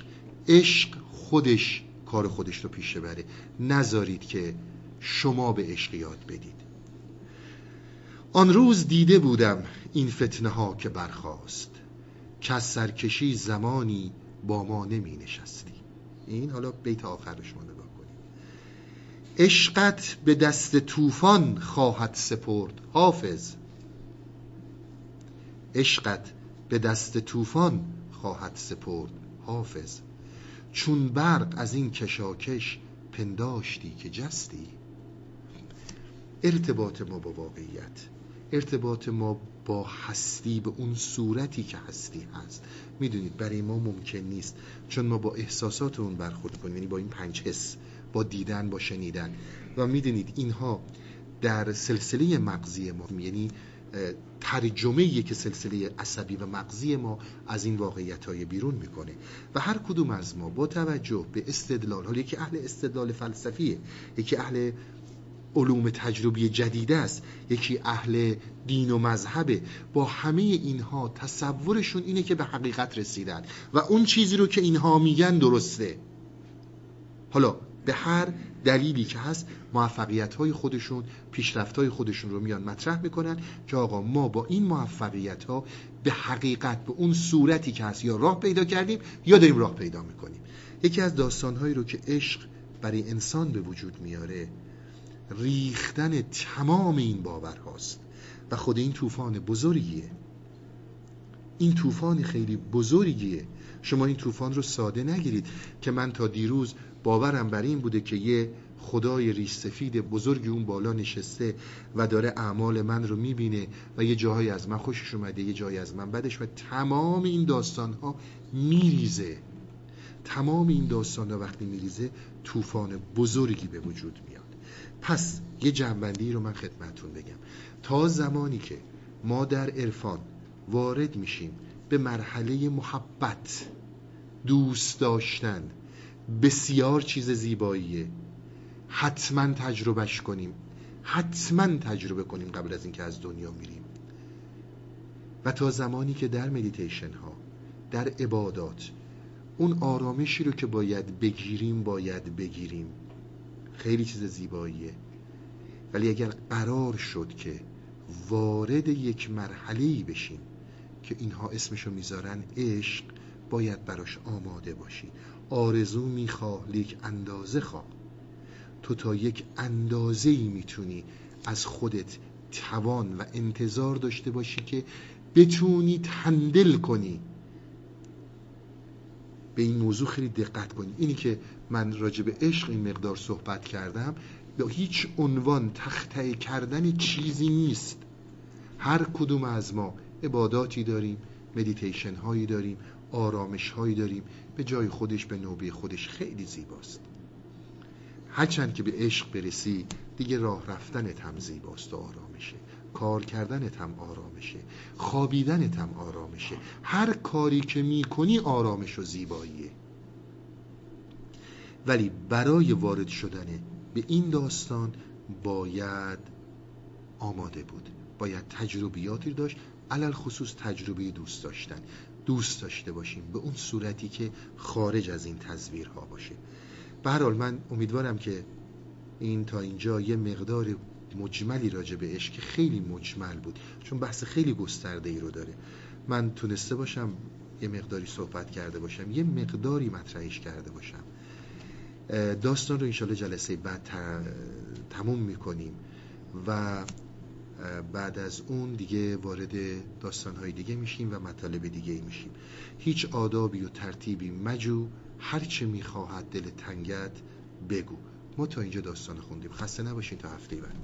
عشق خودش کار خودش رو پیش بره نذارید که شما به عشق یاد بدید. آن روز دیده بودم این فتنه ها که برخواست که سرکشی زمانی با ما نمی نشستی. این حالا بیت آخرش ما نگاه کنیم عشقت به دست طوفان خواهد سپرد. حافظ. عشقت به دست طوفان خواهد سپرد. حافظ. چون برق از این کشاکش پنداشتی که جستی. ارتباط ما با واقعیت. ارتباط ما با هستی به اون صورتی که هستی هست. می‌دونید برای ما ممکن نیست. چون ما با احساسات اون برخورد کنیم. یعنی با این پنج حس. با دیدن با شنیدن. و می‌دونید اینها در سلسله مغزی ما یعنی ترجمه که سلسله عصبی و مغزی ما از این واقعیت های بیرون می‌کنه. و هر کدوم از ما با توجه به استدلال حالا یکی اهل استدلال فلسفیه یکی اهل علوم تجربی جدیده است یکی اهل دین و مذهبه با همه اینها تصورشون اینه که به حقیقت رسیدن. و اون چیزی رو که اینها میگن درسته. حالا به هر دلیلی که هست موفقیت های خودشون پیشرفت های خودشون رو میان مطرح می‌کنن که آقا ما با این موفقیت ها به حقیقت به اون صورتی که هست یا راه پیدا کردیم یا داریم راه پیدا می‌کنیم. یکی از داستان هایی رو که عشق برای انسان به وجود میاره ریختن تمام این باور هاست و خود این طوفان بزرگیه. این طوفان خیلی بزرگیه شما این طوفان رو ساده نگیرید که من تا دیروز باورم بر این بوده که یه خدای ریش سفید بزرگی اون بالا نشسته و داره اعمال من رو می‌بینه و یه جاهایی از من خوشش اومده یه جایی از من بدش و تمام این داستان ها میریزه. تمام این داستان ها وقتی میریزه طوفان بزرگی به وجود میاد. پس یه جنبندی رو من خدمتون بگم. تا زمانی که ما در عرفان وارد میشیم به مرحله محبت دوست داشتن. بسیار چیز زیباییه. حتما تجربهش کنیم. حتما تجربه کنیم قبل از اینکه از دنیا میریم. و تا زمانی که در مدیتیشن ها در عبادات اون آرامشی رو که باید بگیریم باید بگیریم. خیلی چیز زیباییه. ولی اگر قرار شد که وارد یک مرحله بشیم که اینها اسمشو می‌ذارن عشق باید براش آماده باشی. آرزو می‌خواه لیک اندازه خواه. تو تا یک اندازه ای می‌تونی از خودت توان و انتظار داشته باشی که بتونی تندل کنی. به این موضوع خیلی دقت کنی. اینی که من راجع به عشق این مقدار صحبت کردم به هیچ عنوان تخته کردن چیزی نیست. هر کدوم از ما عباداتی داریم مدیتیشن هایی داریم آرامش هایی داریم. به جای خودش به نوبه خودش خیلی زیباست. هرچند که به عشق برسی دیگه راه رفتنت هم زیباست و آرامشه. کار کردنت هم آرامشه. خوابیدنت هم آرامشه. هر کاری که می‌کنی آرامش و زیباییه. ولی برای وارد شدن به این داستان باید آماده بود. باید تجربیاتی داشت علل خصوص تجربه دوست داشتن. دوست داشته باشیم به اون صورتی که خارج از این تصویرها باشه. به هر حال من امیدوارم که این تا اینجا یه مقدار مجملی راجع به عشق خیلی مجمل بود چون بحث خیلی گسترده ای رو داره. من تونسته باشم یه مقداری صحبت کرده باشم یه مقداری مطرحش کرده باشم. داستان رو انشالله جلسه بعد تموم می‌کنیم و بعد از اون دیگه وارد داستانهای دیگه میشیم و مطالب دیگه میشیم. هیچ آدابی و ترتیبی مجو هرچه می‌خواهد دل تنگت بگو. ما تا اینجا داستان خوندیم. خسته نباشین تا هفته بعد.